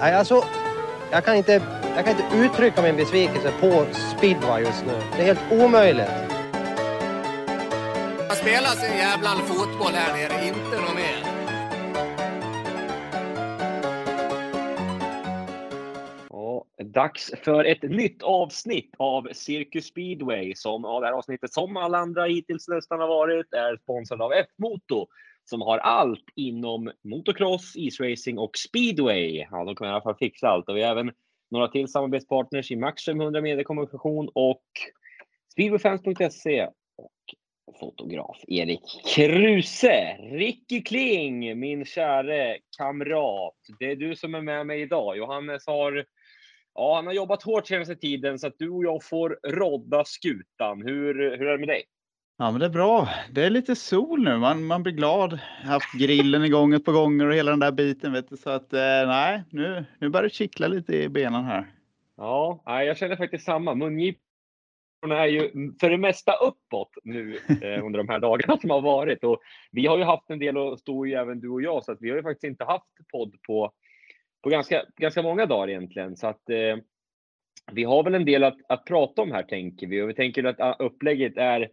Nej, alltså, jag kan, inte, jag kan inte uttrycka min besvikelse på speedway just nu. Det är helt omöjligt. Man spelar sin jävla fotboll här nere, inte något mer. Ja, dags för ett nytt avsnitt av Circus Speedway som ja, det här avsnittet som alla andra hittills nästan har varit är sponsrad av F-Moto som har allt inom motocross, isracing och speedway. Ja, de kan i alla fall fixa allt och vi har även några till samarbetspartners i Max 500 meter kommunikation och speedwayfans.se och fotograf Erik Kruse. Ricky Kling, min käre kamrat. Det är du som är med mig idag. Johannes har Ja, han har jobbat hårt senaste tiden så att du och jag får rodda skutan. Hur, hur är det med dig? Ja, men det är bra. Det är lite sol nu. Man, man blir glad. Jag har haft grillen igång ett par gånger och hela den där biten. Vet du. Så att eh, nej, nu, nu börjar det kittla lite i benen här. Ja, jag känner faktiskt samma. Mungiporna är ju för det mesta uppåt nu eh, under de här dagarna som har varit. Och vi har ju haft en del att stå i, även du och jag, så att vi har ju faktiskt inte haft podd på på ganska, ganska många dagar egentligen. Så att eh, vi har väl en del att, att prata om här tänker vi och vi tänker att ah, upplägget är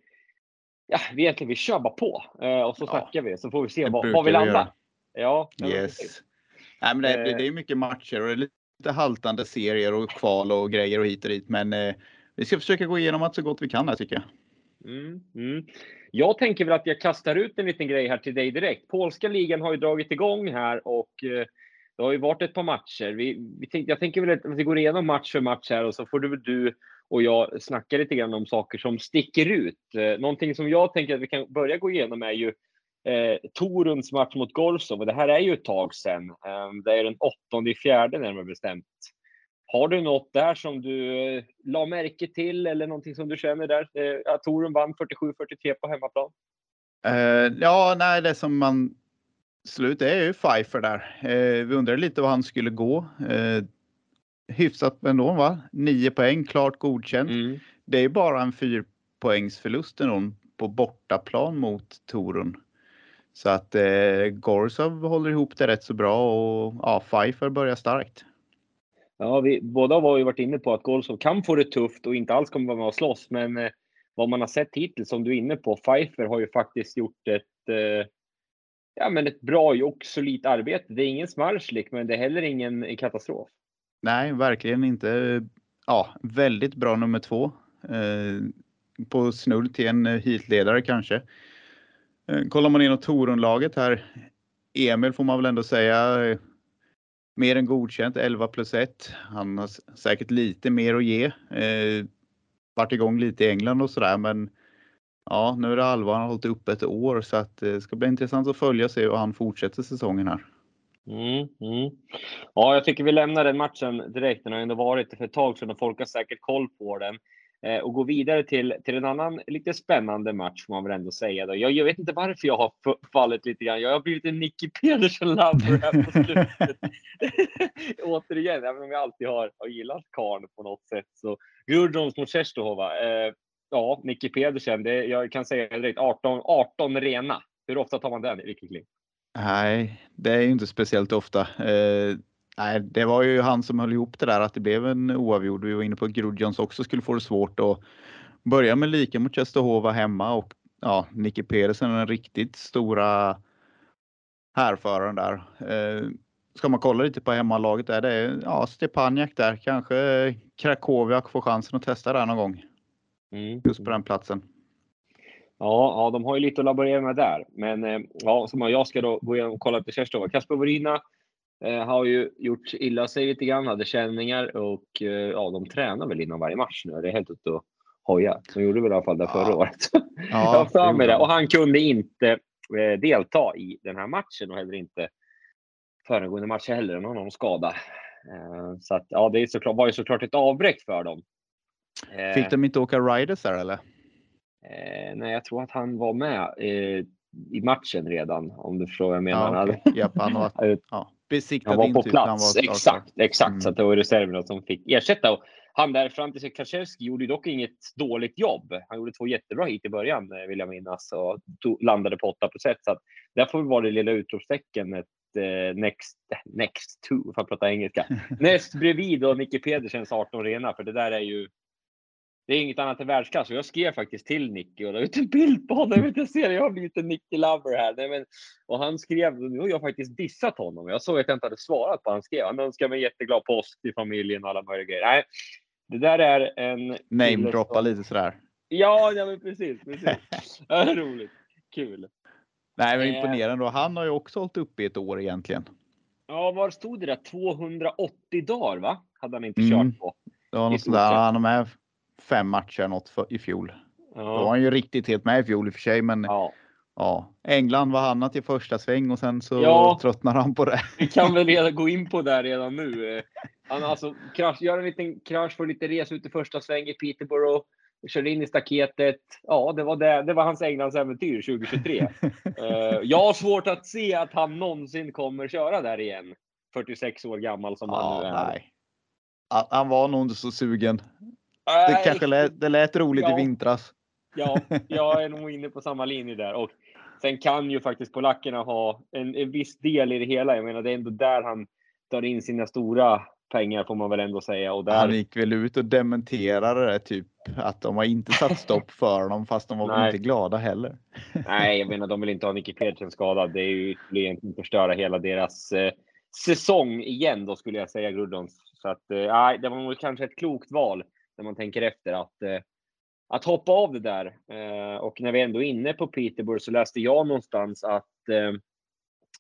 Ja, vi egentligen vi kör bara på eh, och så snackar vi så får vi se var, var vi landar. Ja, yes. Nej, men det, det, det är mycket matcher och det är lite haltande serier och kval och grejer och hit och dit. Men eh, vi ska försöka gå igenom allt så gott vi kan här tycker jag. Mm, mm. Jag tänker väl att jag kastar ut en liten grej här till dig direkt. Polska ligan har ju dragit igång här och eh, det har ju varit ett par matcher. Vi, vi tänkte, jag tänker väl att vi går igenom match för match här och så får du, du och jag snacka lite grann om saker som sticker ut. Eh, någonting som jag tänker att vi kan börja gå igenom är ju eh, Toruns match mot Gorsov. Och det här är ju ett tag sedan. Eh, det är den åttonde i fjärde närmare bestämt. Har du något där som du eh, la märke till eller någonting som du känner där? Eh, Torun vann 47-43 på hemmaplan. Uh, ja, nej, det som man slut är ju Pfeiffer där. Eh, vi undrade lite vad han skulle gå. Eh, hyfsat ändå va? 9 poäng, klart godkänt. Mm. Det är bara en fyrpoängsförlust ändå på bortaplan mot Torun. Så att eh, Gorsov håller ihop det rätt så bra och ja, Pfeiffer börjar starkt. Ja, vi båda har ju varit inne på att Gorsov kan få det tufft och inte alls kommer vara med och slåss. Men eh, vad man har sett hittills, som du är inne på, Pfeiffer har ju faktiskt gjort ett eh, ja, men ett bra och solitt arbete. Det är ingen smarslik, men det är heller ingen katastrof. Nej, verkligen inte. Ja, väldigt bra nummer två. Eh, på snudd till en eh, heatledare kanske. Eh, kollar man in Torunlaget här. Emil får man väl ändå säga eh, mer än godkänt, 11 plus 1. Han har säkert lite mer att ge. Eh, varit igång lite i England och sådär, men Ja, nu är det allvar. Han har hållit upp ett år så att eh, det ska bli intressant att följa och se hur han fortsätter säsongen här. Mm, mm. Ja, jag tycker vi lämnar den matchen direkt. Den har ändå varit för ett tag sedan och folk har säkert koll på den. Eh, och går vidare till, till en annan lite spännande match får man väl ändå säga. Då. Jag, jag vet inte varför jag har fallit lite grann. Jag har blivit en Nicky Pedersen-lover här på slutet. Återigen, även om jag alltid har, har gillat karn på något sätt. Så Gudruns mot Czestochowa. Eh, ja, Nicky Pedersen, det, jag kan säga direkt 18, 18 rena. Hur ofta tar man den, Ricky Kling? Nej, det är ju inte speciellt ofta. Eh, nej, det var ju han som höll ihop det där att det blev en oavgjord. Vi var inne på att Grudjons också skulle få det svårt att börja med lika mot Czestochowa hemma och ja, Nicky Pedersen den riktigt stora härföraren där. Eh, ska man kolla lite på hemmalaget där, det är ja, Stepanjak där, kanske Krakowiak får chansen att testa där någon gång. Mm. Just på den platsen. Ja, ja, de har ju lite att laborera med där. Men eh, ja, som jag ska då gå igenom och kolla till Kerstova. Kasper Borina eh, har ju gjort illa sig lite grann, hade känningar och eh, ja, de tränar väl innan varje match nu. Det är helt ute och hoja. De gjorde väl i alla fall det förra ja. året. Ja, jag har med det. Och han kunde inte eh, delta i den här matchen och heller inte föregående match heller. Han har någon skada. Eh, så att, ja, det är såklart, var ju såklart ett avbräck för dem. Fick de inte åka riders där eller? Eh, nej, jag tror att han var med eh, i matchen redan, om du förstår vad jag menar. Ja, okay. Japp, han var, ja, han var på typ, plats. Var exakt, exakt. Mm. Så att det var reserverna som fick ersätta. Och han där fram till Kaczewski gjorde dock inget dåligt jobb. Han gjorde två jättebra hit i början, eh, vill jag minnas, och tog, landade på 8 Så att där får vi vara det lilla utropstecknet eh, next, next to, för att prata engelska. Näst bredvid då Nicky Pedersens 18 rena, för det där är ju det är inget annat än världsklass. Och jag skrev faktiskt till Nicky och la ut en bild på honom. Jag, vet, jag ser, jag har blivit en Nicky-lover här. Nej, men, och han skrev, nu har jag faktiskt dissat honom. Jag såg att jag inte hade svarat på vad han skrev. Han önskar mig jätteglad påsk till familjen och alla möjliga grejer. Nej, det där är en... Namedroppa lite sådär. Ja, ja men precis. precis. Ja, roligt. Kul. Nej, men Eh. imponerande. Och han har ju också hållit uppe i ett år egentligen. Ja, var stod det där? 280 dagar, va? Hade han inte Mm. kört på. Det var något sådär. Han har med fem matcher något för, i fjol. Då var Ja. han ju riktigt helt med i fjol i och för sig, men ja. ja. England var han till första sväng och sen så Ja. tröttnade han på det. Vi kan väl redan gå in på det redan nu. Han alltså krasch, gör en liten krasch, får lite resa ut i första sväng i Peterborough. Kör in i staketet. Ja, det var, det, det var hans Englandsäventyr 2023. Eh, jag har svårt att se att han någonsin kommer köra där igen. 46 år gammal som han nu Ja, är. nej. Han var nog inte så sugen. Det kanske lät, det lät roligt Ja. i vintras. Ja, jag är nog inne på samma linje där. Och sen kan ju faktiskt polackerna ha en, en viss del i det hela. Jag menar, det är ändå där han tar in sina stora pengar får man väl ändå säga. Och där, Han gick väl ut och dementerade det typ att de har inte satt stopp för dem fast de var Nej. inte glada heller. Nej, jag menar, de vill inte ha Nicky Pedersen skadad. Det är ju egentligen förstöra hela deras eh, säsong igen då skulle jag säga, Grudons. Så att, eh, det var nog kanske ett klokt val när man tänker efter att, eh, att hoppa av det där. Eh, och när vi ändå är inne på Peterborough så läste jag någonstans att, eh,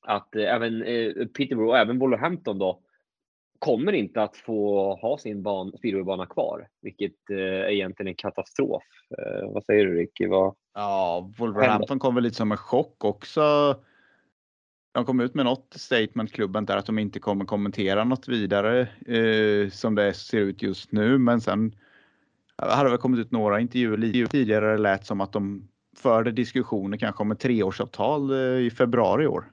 att eh, även eh, Peterborough och även Wolverhampton då kommer inte att få ha sin ban, speedwaybana kvar, vilket eh, är egentligen en katastrof. Eh, vad säger du Ricky? Vad, Ja, Wolverhampton kom väl lite som en chock också. De kom ut med något statement klubben där att de inte kommer kommentera något vidare eh, som det ser ut just nu. Men sen hade väl kommit ut några intervjuer lite tidigare. Lät som att de förde diskussioner kanske om ett treårsavtal eh, i februari i år.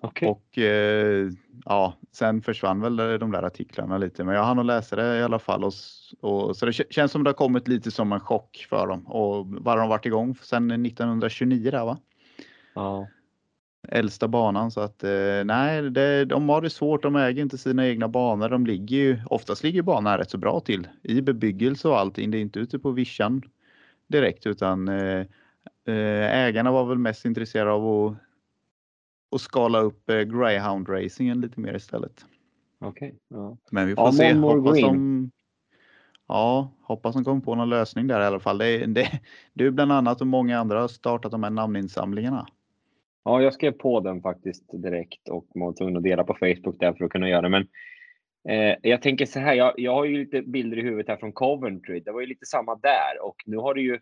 Okej. Och eh, ja, sen försvann väl de där artiklarna lite. Men jag hann att läsa det i alla fall. Och, och, så det kä- känns som det har kommit lite som en chock för dem. Och har de varit igång sedan 1929 där va? Ja. Äldsta banan så att eh, nej, det, de har det svårt. De äger inte sina egna banor. De ligger ju, oftast ligger banan rätt så bra till i bebyggelse och allting. Det är inte ute på vischan direkt utan eh, eh, ägarna var väl mest intresserade av att, att skala upp greyhound racingen lite mer istället. Okej. Ja. Men vi får Ja, se. Hoppas Green. de, ja, hoppas de kommer på någon lösning där i alla fall. Det, det, det är bland annat och många andra har startat de här namninsamlingarna ja, jag skrev på den faktiskt direkt och var tvungen att dela på Facebook där för att kunna göra det. Men eh, jag tänker så här, jag, jag har ju lite bilder i huvudet här från Coventry. Det var ju lite samma där och nu har det ju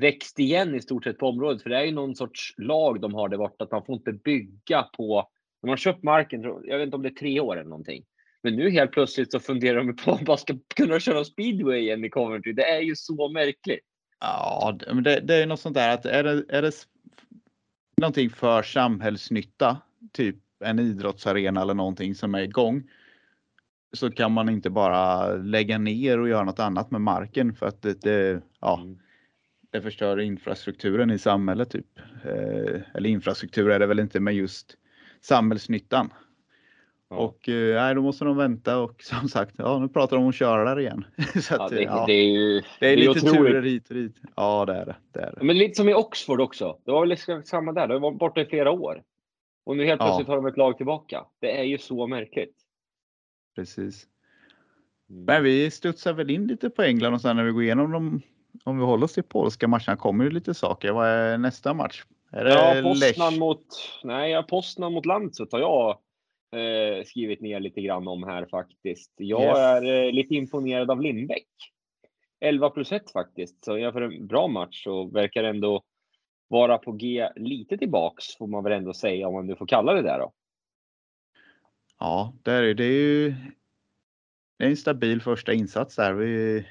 växt igen i stort sett på området. För det är ju någon sorts lag de har där borta att man får inte bygga på. De har köpt marken, jag vet inte om det är tre år eller någonting. Men nu helt plötsligt så funderar de på om man ska kunna köra speedway igen i Coventry. Det är ju så märkligt. Ja, det- men det, är ju något sånt där att är det, är det någonting för samhällsnytta, typ en idrottsarena eller någonting som är igång, så kan man inte bara lägga ner och göra något annat med marken för att det, det, ja, Mm. det förstör infrastrukturen i samhället. Typ. Eh, eller infrastruktur är det väl inte, men just samhällsnyttan. Ja. Och eh, nej, då måste de vänta och som sagt, ja, nu pratar de om att köra där igen. så Ja, att, det, ja, det är ju det är lite otroligt. turer hit och dit. Ja, det är det. det, är det. Men lite som i Oxford också. Det var väl liksom samma där. De var borta i flera år. Och nu helt Ja. plötsligt har de ett lag tillbaka. Det är ju så märkligt. Precis. Mm. Men vi studsar väl in lite på England och sen när vi går igenom dem, om vi håller oss till polska matcherna, kommer det lite saker. Vad är nästa match? Är det Ja? Poznan mot, nej, ja, Poznan mot Landshut har jag eh, skrivit ner lite grann om här faktiskt. Jag Yes. är eh, lite imponerad av Lindbäck. 11 plus 1 faktiskt, så jag för en bra match och verkar ändå vara på G lite tillbaks får man väl ändå säga om man nu får kalla det där då. Ja, det är, det är ju det är en stabil första insats där. Vi,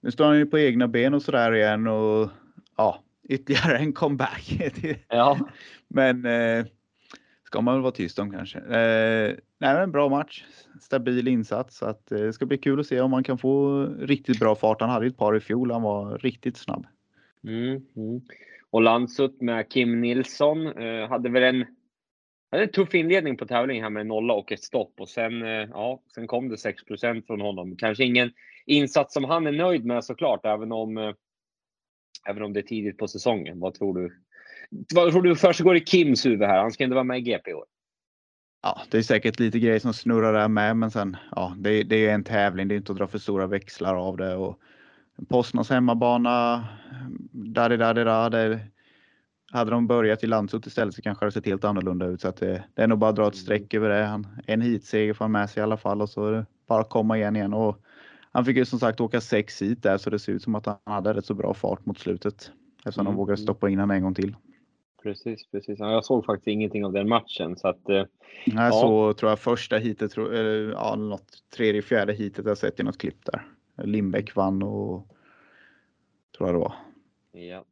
nu står han ju på egna ben och sådär igen och ja, ytterligare en comeback. Ja, men eh, ska man väl vara tyst om kanske. Eh, nej, en bra match, stabil insats så att eh, det ska bli kul att se om man kan få riktigt bra fart. Han hade ju ett par i fjol, han var riktigt snabb. Mm, mm. Och Landsut med Kim Nilsson eh, hade väl en hade en tuff inledning på tävlingen här med nolla och ett stopp och sen, eh, ja, sen kom det 6% från honom. Kanske ingen insats som han är nöjd med såklart, även om, eh, även om det är tidigt på säsongen. Vad tror du? Vad tror du försiggår i Kims huvud här? Han ska inte vara med i GP i år. Ja, det är säkert lite grejer som snurrar där med, men sen ja, det, det är en tävling. Det är inte att dra för stora växlar av det och Postners hemmabana. Där, där, där, där. Hade de börjat i Landsort istället så kanske det sett helt annorlunda ut så att det, det är nog bara att dra ett streck över det. Han, en heatseger får han med sig i alla fall och så är det bara att komma igen igen och han fick ju som sagt åka sex hit där så det ser ut som att han hade rätt så bra fart mot slutet eftersom Mm. de vågade stoppa in honom en gång till. Precis, precis. Ja, Jag såg faktiskt ingenting av den matchen så att eh, Nej, Ja. så tror jag första heatet, tror- eller ja, något tredje, fjärde heatet jag sett i något klipp där. Lindbäck vann och tror jag det var. ja. Ja,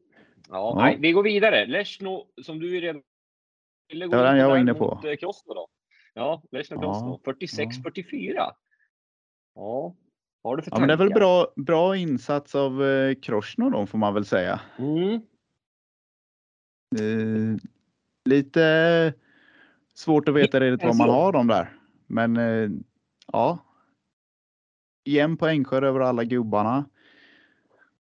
Ja. Nej, vi går vidare. Leshno, som du redan ville gå Det var den jag var inne på. eh, Krosno då. Ja, Leshno Ja, Krosno. 46-44. Ja, vad har du för Ja, men det är väl tankar? bra, bra insats av eh, Krosno då får man väl säga. Mm. Eh, lite svårt att veta redigt vad man så. har dem där. Men eh, ja. Jämn poängskörd över alla gubbarna.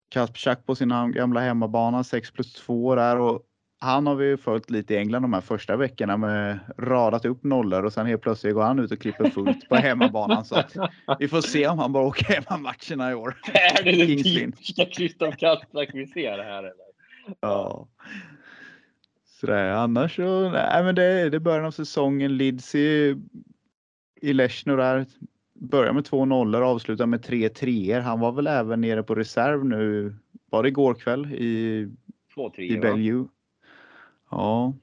Kasprzak på sin gamla hemmabana 6 plus 2 där och han har vi ju följt lite i England de här första veckorna med radat upp nollor och sen helt plötsligt går han ut och klipper fullt på hemmabanan så att vi får se om han bara åker hemmamatcherna i år. Är det den typiska Kasprzak vi ser här eller? Ja. Sådär, annars så, nej men det, det är början av säsongen. Leeds i, i Lechno där. Börjar med två nollor och avslutar med tre treor. Han var väl även nere på reserv nu, var det igår kväll i, Två, tre, i? Bellevue? Ja,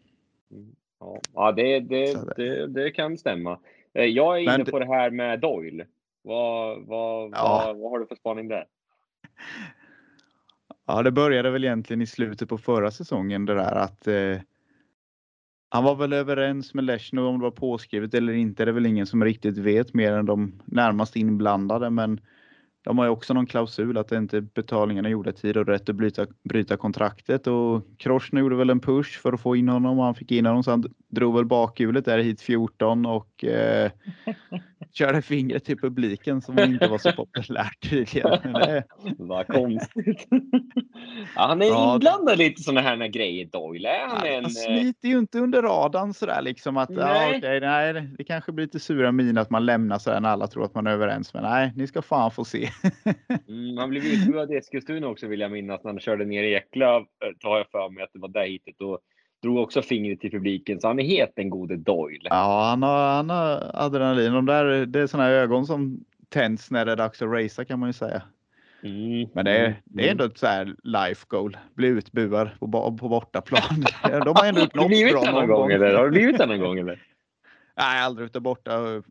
Ja, ja det, det, det- det, kan stämma. Eh, Jag är Men inne det- på det här med Doyle. Vad, vad, Ja. vad, vad har du för spaning där? ja, det började väl egentligen i slutet på förra säsongen det där att eh, han var väl överens med Leshnov om det var påskrivet eller inte. Det är väl ingen som riktigt vet mer än de närmast inblandade. Men de har ju också någon klausul att det inte är betalningarna gjorda i tid och rätt att bryta, bryta kontraktet. Och Kroschner gjorde väl en push för att få in honom och han fick in honom så han drog väl bakhjulet där hit 14 och eh, körde fingret till publiken som inte var så populärt tydligen. Vad konstigt. ja, han är Ja. inblandad lite sådana här grejer, Doyle. Är han Ja, en... Han eh, smiter ju inte under radarn sådär liksom att ja, Nej. okej, nej, det kanske blir lite sura miner att man lämnar sådär när alla tror att man är överens. Men nej, ni ska fan få se. Mm, han blev utbuad i Eskilstuna också vill jag minnas när han körde ner i Eklöv. eh, Tar jag för mig att det var där hitet. Och drog också fingret till publiken. Så han är het den gode Doyle. Ja, han har, han har adrenalin. De där, det är sådana ögon som tänds när det är dags att racea kan man ju säga. Mm, Men det är, mm, det är ändå ett så här life goal. Bli utbuad på, på bortaplan. De har ändå gjort något bra någon gång eller? Har du blivit det någon gång eller? Nej, aldrig utav borta.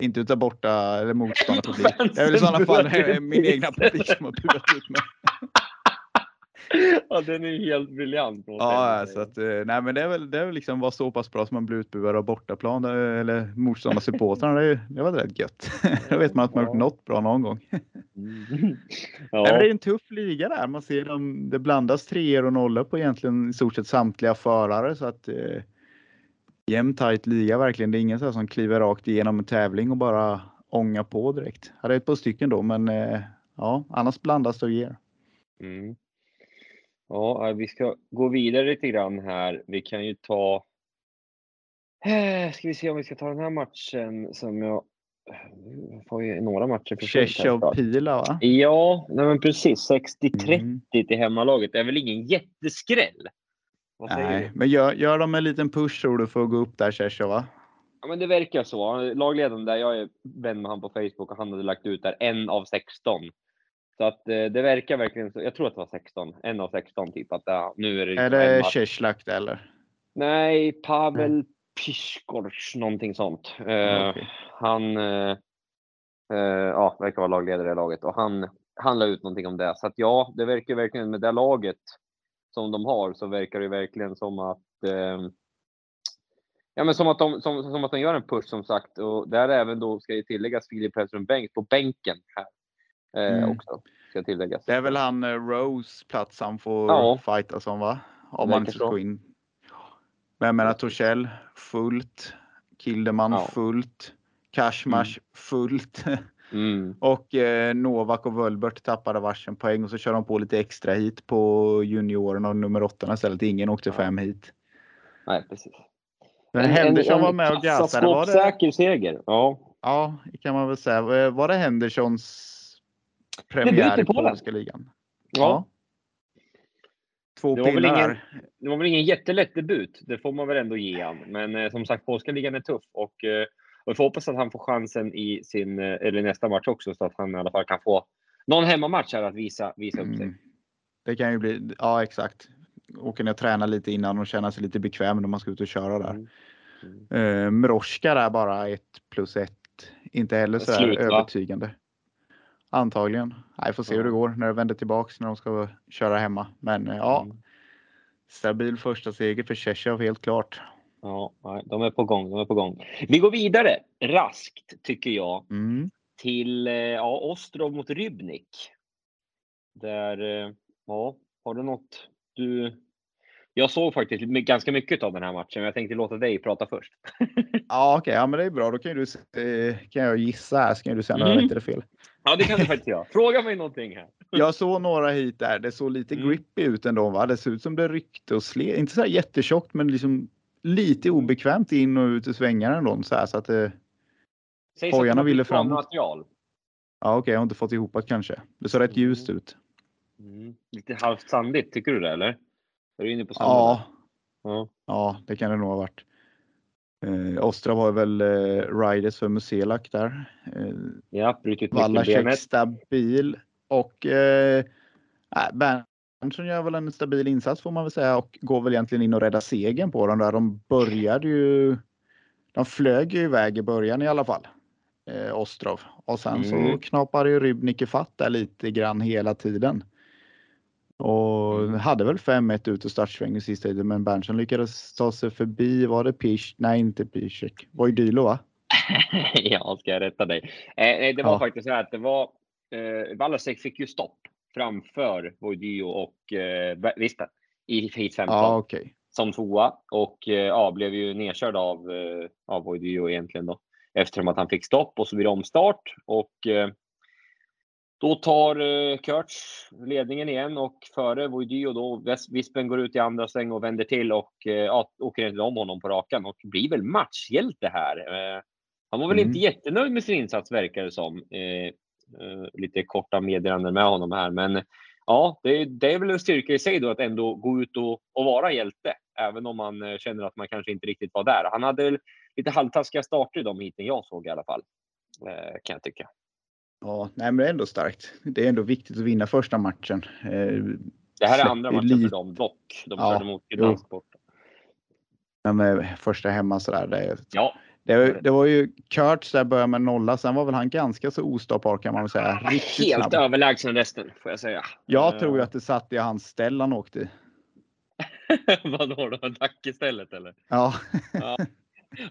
Inte utav borta eller motståndarpublik. Det är väl i sådana fall min egna publik som har buat ut mig. Ja, den är helt briljant. Ja, så att, eh, nej, men det är väl, det är väl liksom vara så pass bra som man blir utbuad av bortaplan eh, eller motståndarsupportrarna. Det, det var rätt gött. Då vet man att man har gjort något bra någon gång. Mm. Nej, det Ja, är en tuff liga där. Man ser dem, det blandas treor och nollor på egentligen i stort sett samtliga förare så att eh, jämn tajt liga verkligen. Det är ingen så som kliver rakt igenom en tävling och bara ångar på direkt. Hade ett par stycken då, men eh, ja, annars blandas det och ger. mm. ja, vi ska gå vidare lite grann här. Vi kan ju ta. Eh, Ska vi se om vi ska ta den här matchen som jag. Får ju några matcher snart. Pila va? Ja, nej men precis. 60-30 Mm. till hemmalaget. Det är väl ingen jätteskräll? Nej, men gör, gör de en liten push tror du för att gå upp där Cheshov va? Ja, men det verkar så. Lagledaren där, jag är vän med han på Facebook och han hade lagt ut där en av 16. Så att eh, det verkar verkligen så. Jag tror att det var 16. En av 16 typ. Att ja, nu är det Är det. Cheslak eller? Nej, Pavel Piskorc, någonting sånt. Eh, Okej. Han eh, eh, ja, verkar vara lagledare i laget och han, han la ut någonting om det. Så att ja, det verkar verkligen med det laget som de har så verkar det verkligen som att eh, Ja, men som att, de, som, som att de gör en push som sagt och där även då ska ju tilläggas Filip Hellström Bengt på bänken här eh, Mm. också. Ska tilläggas. Det är väl han eh, Rose plats han får Ja. fighta som va? Om man inte ska gå in. Men jag menar Torssell fullt, Kildeman Ja. fullt, Cashmash fullt Mm. och eh, Novak och Wölbert tappade varsin poäng och så kör de på lite extra hit på juniorerna och nummer åtta istället. Ingen åkte Ja. fem hit. Nej, precis. Men Henderson var med och gasade. Var det, Säker seger. Ja. ja, det kan man väl säga. Var det Hendersons premiär i polska ligan? ja. Två Det var väl ingen-. Det var väl ingen jättelätt debut. Det får man väl ändå ge han. Men eh, som sagt, polska ligan är tuff och, eh, och vi får hoppas att han får chansen i sin, eh, eller nästa match också så att han i alla fall kan få någon hemmamatch här att visa, visa upp sig. Mm. Det kan ju bli, ja exakt. Åka ner och träna lite innan och känna sig lite bekväm när man ska ut och köra där. Mm. Mm. Uh, Mroska där bara 1 plus 1. Inte heller så Slut, va? övertygande. Antagligen. Nej, får se hur det går när det vänder tillbaks när de ska köra hemma. Men eh, ja, Mm. stabil första seger för Tjechov helt klart. Ja, de är på gång. De är på gång. Vi går vidare raskt tycker jag Mm. till eh, ja, Ostrov mot Rybnik. Där, eh, ja, har du något du... Jag såg faktiskt ganska mycket av den här matchen, men jag tänkte låta dig prata först. Ja, okej, ja, men det är bra. Då kan, du, eh, kan jag gissa här så kan du säga om jag har Mm. rätt eller fel. Ja, det kan du faktiskt göra. Fråga mig någonting här. Jag såg några hit där. Det såg lite Mm. grippy ut ändå. Va? Det såg ut som det ryckte och slet. Inte så här jättetjockt, men liksom lite obekvämt in och ut i svängarna ändå. Så, här, så att att Hojarna ville framåt. material. ja, okej, jag har inte fått ihop det kanske. Det såg rätt Mm. ljust ut. Mm. Lite halvt sandigt, tycker du det eller? Är du inne på? Ja, ja. ja, det kan det nog ha varit. Eh, Ostra var väl eh, riders för Muselak där. Eh, Ja, brutit Wallacek stabil och eh, äh, Berntsson gör väl en stabil insats får man väl säga och går väl egentligen in och räddar segern på dem där. De började ju. De flög ju iväg i början i alla fall. Eh, Ostrov och sen så Mm. knapade ju Rybnik ifatt där lite grann hela tiden. Och hade väl 5-1 ut och startsväng i sista tiden men Berntsson lyckades ta sig förbi. Var det Pisz? Nej, inte Piszek. Var ju Dylo va? ja, ska jag rätta dig? Eh, nej, det var Ja. faktiskt så här att det var eh, Wallasek fick ju stopp framför Voidio och eh, Vispen i Heat 15 Ja, okej. som tvåa och eh, ja, blev ju nedkörd av, eh, av Voidio egentligen då eftersom att han fick stopp och så blir det omstart och eh, då tar eh, Kurtz ledningen igen och före Voidio då Vispen går ut i andra sväng och vänder till och eh, åker inte om honom på rakan och blir väl matchhjälte här. Eh, han var väl Mm. inte jättenöjd med sin insats verkar det som. Eh, lite korta meddelanden med honom här, men ja, det, det är väl en styrka i sig då att ändå gå ut och, och vara hjälte, även om man eh, känner att man kanske inte riktigt var där. Han hade lite halvtaskiga starter i de heaten jag såg i alla fall, eh, kan jag tycka. Ja, nej, men det är ändå starkt. Det är ändå viktigt att vinna första matchen. Eh, Det här är andra matchen lite- för dem dock. De Ja, körde mot. Gdansk borta. Men första hemma sådär. Det, Ja, det, det var ju Kurtz där började med nolla. Sen var väl han ganska så ostoppbar kan man väl säga. Riktigt helt snabb. överlägsen resten får jag säga. Jag Eh, tror ju att det satt i hans ställ han åkte i. Vadå då? Dack istället eller? Ja,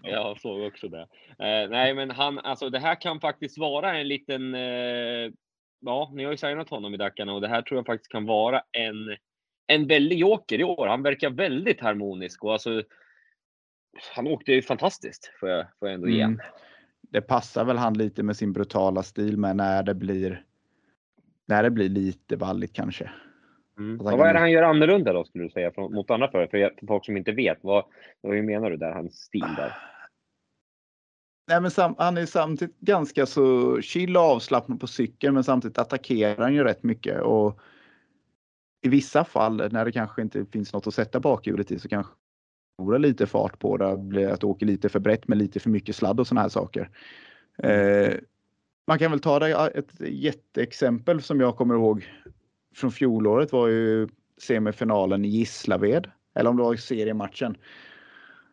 Jag såg också det. Eh, nej, men han, alltså det här kan faktiskt vara en liten, eh, ja, ni har ju signat honom i Dackarna och det här tror jag faktiskt kan vara en, en väldig joker i år. Han verkar väldigt harmonisk och alltså, han åkte ju fantastiskt får jag, får jag ändå ge Mm. det passar väl han lite med sin brutala stil med när det blir när det blir lite valligt kanske. mm. Vad kan är det han gör annorlunda då skulle du säga från, mot andra förare? För, för folk som inte vet, vad, vad menar du där, hans stil där? Nej, men sam, han är samtidigt ganska så chill och avslappnad på cykeln men samtidigt attackerar han ju rätt mycket och i vissa fall när det kanske inte finns något att sätta bakhjulet i så kanske förlorar lite fart på det, blir att du åker lite för brett med lite för mycket sladd och såna här saker. Eh, man kan väl ta det, ett jätteexempel som jag kommer ihåg från fjolåret var ju semifinalen i Gislaved eller om det var seriematchen.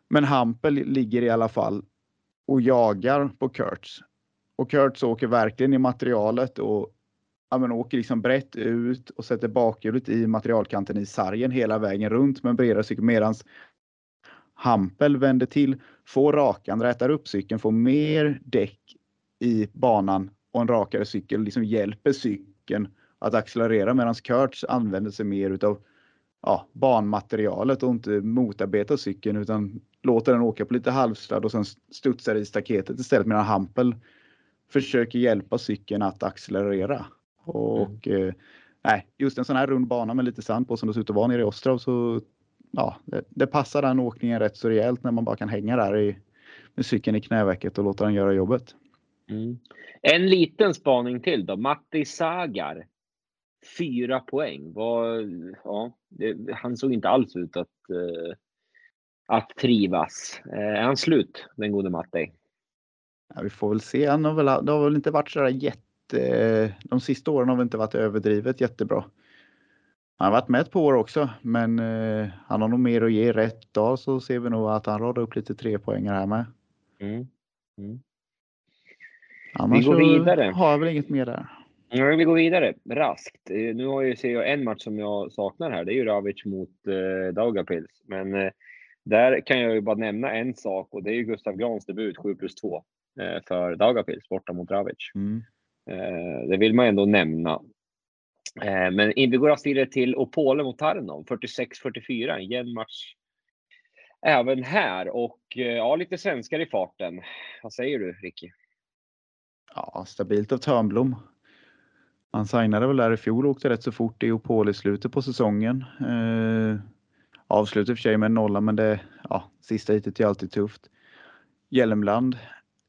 Men Hampel ligger i alla fall och jagar på Kurtz. Och Kurtz åker verkligen i materialet och ja, men åker liksom brett ut och sätter bakhjulet i materialkanten i sargen hela vägen runt med en bredare cykel medans Hampel vänder till, får rakan, rätar upp cykeln, får mer däck i banan och en rakare cykel liksom hjälper cykeln att accelerera medan Kurtz använder sig mer utav ja, banmaterialet och inte motarbeta cykeln utan låta den åka på lite halvsladd och sen studsar i staketet istället medan Hampel försöker hjälpa cykeln att accelerera. Och mm. eh, just en sån här rund bana med lite sand på som det ser ut att vara nere i Ostrov så ja, det, det, passar den åkningen rätt så rejält när man bara kan hänga där i, med cykeln i knävecket och låta den göra jobbet. Mm. En liten spaning till då. Matti Sagar. Fyra poäng. Var, ja, det, han såg inte alls ut att, uh, att trivas. Uh, är han slut, den gode Matti? Ja, vi får väl se. Han har väl, det har väl inte varit så jätte... De sista åren har väl inte varit överdrivet jättebra. Han har varit med ett par år också, men uh, han har nog mer att ge. Rätt dag så ser vi nog att han radar upp lite tre poäng här med. Mm. Mm. Annars vi går vidare. har jag väl inget mer där. Ja, vi går vidare raskt. Eh, nu har jag, ser jag en match som jag saknar här. Det är ju Ravic mot eh, Daugavpils. Men eh, där kan jag ju bara nämna en sak och det är ju Gustav Grans debut 7 plus 2 eh, för Daugavpils borta mot Ravic. Mm. Eh, det vill man ändå nämna. Eh, men vi går vidare till Opole mot Tarnov 46-44. En jämn match även här och eh, ja, lite svenskar i farten. Vad säger du Ricky? Ja, stabilt av Törnblom. Han signade väl där i fjol och åkte rätt så fort i Opole i slutet på säsongen. Eh, avslutade för sig med en nolla, men det, ja, sista hitet är alltid tufft.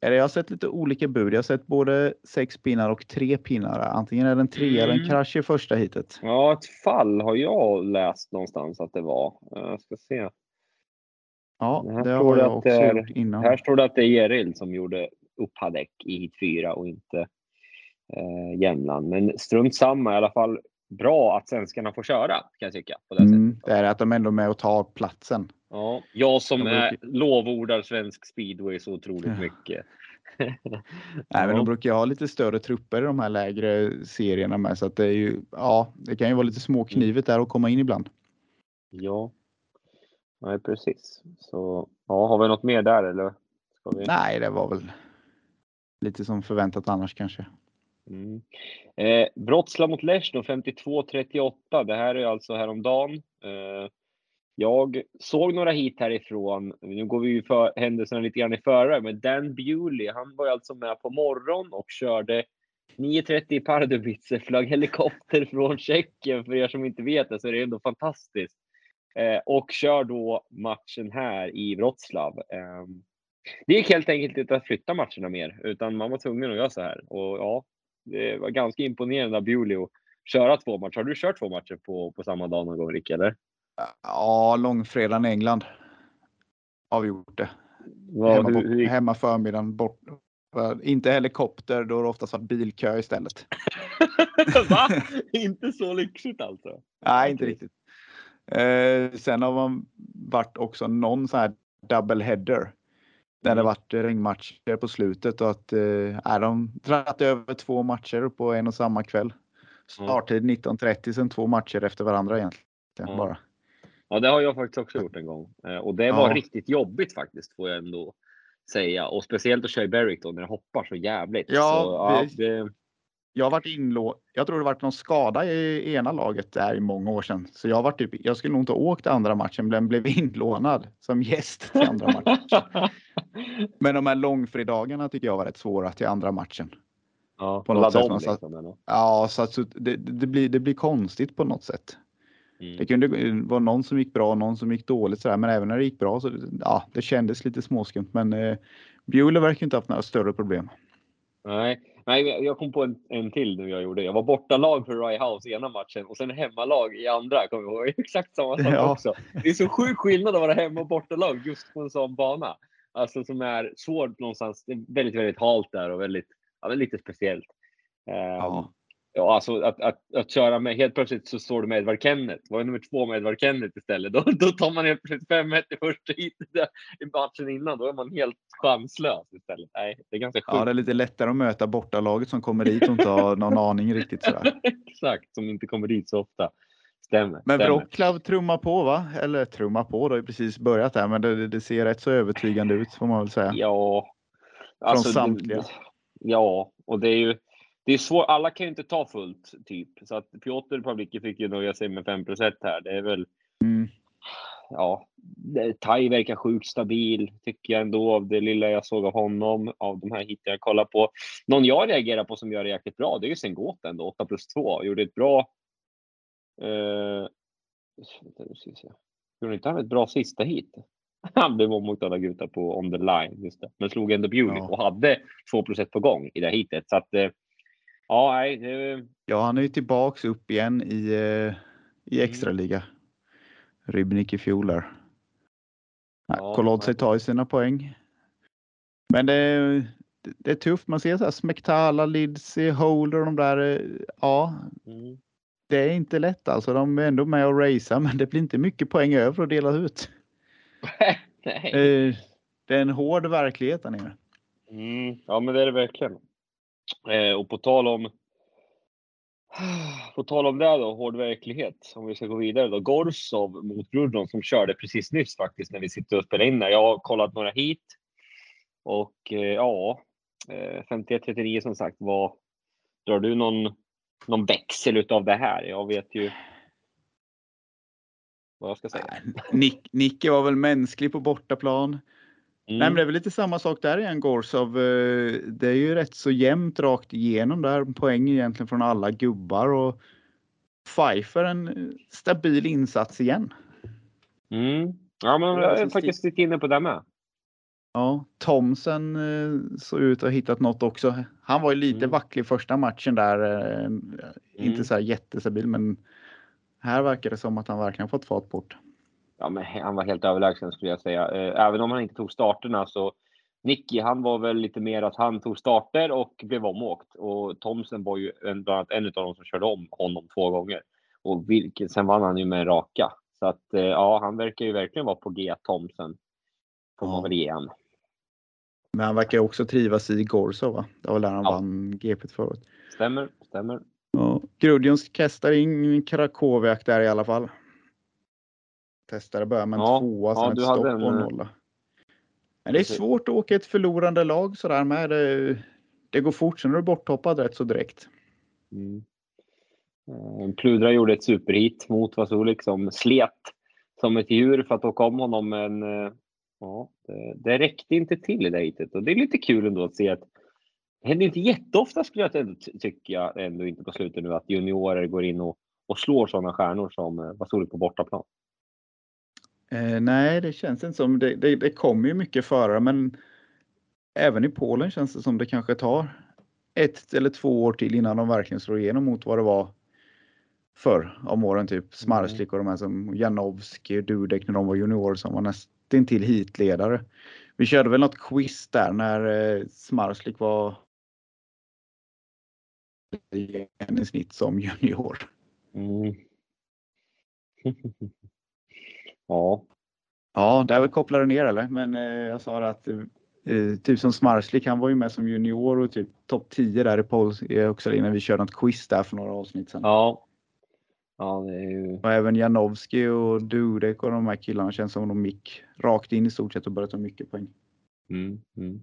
Jag har sett lite olika bud. Jag har sett både sex pinnar och tre pinnar. Antingen är det en trea eller en mm. krasch i första hitet. Ja, ett fall har jag läst någonstans att det var. Jag ska se. Ja, det har jag också är, gjort innan. Här står det att det är Jeril som gjorde Uppadäck i hit 4 och inte eh, Jämland. Men strunt samma, i alla fall bra att svenskarna får köra kan jag tycka. På det, mm, det är att de ändå är med och tar platsen. Ja, jag som brukar... lovordar svensk speedway så otroligt mycket. Nej, men de brukar ha lite större trupper i de här lägre serierna med så att det är ju, ja, det kan ju vara lite småknivet där att komma in ibland. Ja, Nej, precis. Så ja, har vi något mer där eller? Vi... Nej, det var väl lite som förväntat annars kanske. Mm. Eh, Brottsla mot Leszno 52-38. Det här är alltså häromdagen. Eh, jag såg några hit härifrån. Nu går vi ju för händelserna lite grann i förväg, men Dan Bewley, han var ju alltså med på morgon och körde 9.30 i Pardubice, flög helikopter från Tjeckien. För er som inte vet det så är det ändå fantastiskt. Eh, och kör då matchen här i Wroclaw. Eh, det gick helt enkelt inte att flytta matcherna mer, utan man var tvungen att göra så här. Och ja, det var ganska imponerande av Bewley att köra två matcher. Har du kört två matcher på, på samma dag någon gång, Rick, eller? Ja, långfredagen i England. Har vi gjort det. Ja, hemma, hur, hur... hemma förmiddagen bort. Inte helikopter, då har det oftast varit bilkö istället. Va? inte så lyxigt alltså? Nej, inte riktigt. Eh, sen har man varit också någon sån här double header. Där det mm. varit regnmatcher på slutet och att eh, de dragit över två matcher på en och samma kväll. Starttid 19.30 sen två matcher efter varandra egentligen. Mm. Bara. Ja, det har jag faktiskt också gjort en gång eh, och det var ja. riktigt jobbigt faktiskt får jag ändå säga och speciellt att köra i Berwick då när det hoppar så jävligt. Ja, så, ja det, jag har varit inlå... Jag tror det varit någon skada i ena laget där i många år sedan. Så jag har varit typ, jag skulle nog inte åkt andra matchen, men blev inlånad som gäst till andra matchen. men de här långfredagarna tycker jag var rätt svåra till andra matchen. Ja, på något sätt. Om, liksom, ja, så att, så det, det, blir, det blir konstigt på något sätt. Mm. Det kunde vara någon som gick bra och någon som gick dåligt sådär, men även när det gick bra så ja, det kändes lite småskumt. Men eh, Bueller verkar inte haft några större problem. Nej, Nej, jag kom på en, en till nu jag gjorde. Jag var bortalag för Rye House i ena matchen och sen hemmalag i andra. Kommer jag ihåg. Exakt samma sak ja. också. Det är så sjuk skillnad att vara hemma och bortalag just på en sån bana. Alltså som är svårt någonstans. Det är väldigt, väldigt halt där och väldigt, ja, lite speciellt. Um, Ja, alltså att, att, att köra med, helt plötsligt så står du med Edvard Kenneth. Var nummer två med Edvard Kenneth istället. Då, då tar man helt plötsligt 5-1 i första heatet i matchen innan. Då är man helt chanslös istället. Nej, det är ganska sjukt. Ja, det är lite lättare att möta bortalaget som kommer dit och inte har någon aning riktigt sådär. Exakt, som inte kommer dit så ofta. Stämmer. Men Wroclaw trummar på va? Eller trummar på, det har ju precis börjat här, men det, det, ser rätt så övertygande ut får man väl säga. Ja. Från alltså, samtliga. Ja, och det är ju det är svårt. Alla kan ju inte ta fullt typ så att Piotr Pavlicki fick ju nöja sig med 5% här. Det är väl. Mm. Ja, Tai verkar sjukt stabil tycker jag ändå av det lilla jag såg av honom av de här hitten jag kollar på. Någon jag reagerar på som gör det jäkligt bra. Det är ju Sengota ändå 8 plus 2 gjorde ett bra. Eh, Gjorde inte han ett bra sista hit? Han blev omoktad av Guta på on the line, just det. men slog ändå Bewley Ja. och hade 2 plus 1 på gång i det här hitet. Så att, eh, ja, nej, det, Ja, han är ju tillbaks upp igen i, eh, i extraliga. Rybnik i fjol där. Ja, nej. tar ju sina poäng. Men det, är- det är tufft. Man ser så här Smektala, Lidsey, Holder och de där. eh, Ja, mm. det är inte lätt alltså. De är ändå med och racear, men det blir inte mycket poäng över att dela ut. nej. Eh, Det är en hård verklighet där nere. Mm, ja, men det är det verkligen. Eh, och på tal om på tal om det då, hård verklighet, om vi ska gå vidare då. Gorsov mot Rudron som körde precis nyss faktiskt när vi sitter och spelar in där. Jag har kollat några hit och eh, ja, eh, 51-39 som sagt. Vad, drar du någon, någon växel utav det här? Jag vet ju vad jag ska säga. Nick, Nicke var väl mänsklig på bortaplan. Mm. Nej, men det är väl lite samma sak där igen, Gorsov. Eh, Det är ju rätt så jämnt rakt igenom där. Poäng egentligen från alla gubbar och Pfeiffer en eh, stabil insats igen. Mm. Ja, men jag är faktiskt lite inne på det med. Ja, Thomsen eh, såg ut att ha hittat något också. Han var ju lite Mm. vacklig första matchen där. eh, Inte Mm. så här jättestabil, men här verkar det som att han verkligen fått fart på det. Ja, men han var helt överlägsen skulle jag säga. Eh, Även om han inte tog starterna så Nicky, han var väl lite mer att han tog starter och blev omåkt. Och Thomsen var ju en, bland annat en av de som körde om honom två gånger. Och vilken, sen vann han ju med en raka. Så att eh, ja, han verkar ju verkligen vara på G, Thomsen. Får man väl ge han. Men han verkar också trivas i Gorsov, va? Det var där han Ja. vann GP förut. Stämmer, stämmer. Ja, Grudjons kastar in Krakowiak där i alla fall. Testade börja med en Ja, tvåa, ja, sen du ett stopp en, och en nolla. Men det är svårt att åka ett förlorande lag sådär med. Det, det går fort, sen är du borthoppad rätt så direkt. Mm. Eh, Pludra gjorde ett superhit mot Vasulik som slet som ett djur för att åka om honom. Men eh, ja, det, det räckte inte till i det hitet. Och det är lite kul ändå att se att det händer inte jätteofta skulle jag tycka ändå inte på slutet nu att juniorer går in och, och slår sådana stjärnor som eh, Vasulik på bortaplan. Eh, nej, det känns inte som. Det, det, det kommer ju mycket förare, men även i Polen känns det som det kanske tar ett eller två år till innan de verkligen slår igenom mot vad det var förr om åren. Typ Smarslik och de här som Janowski och Dudek när de var juniorer som var nästan till hitledare. Vi körde väl något quiz där när eh, Smarslik var i snitt som junior. Mm. ja, Ja, där kopplade ner eller? Men eh, jag sa det att eh, typ som Smarslik, han var ju med som junior och typ topp 10 där i Pols i Oxelin när vi körde något quiz där för några avsnitt sedan. ja. Ja, det är ju... Och även Janowski och Dudek och de här killarna känns som de gick rakt in i stort sett och började ta mycket poäng. Mm, mm.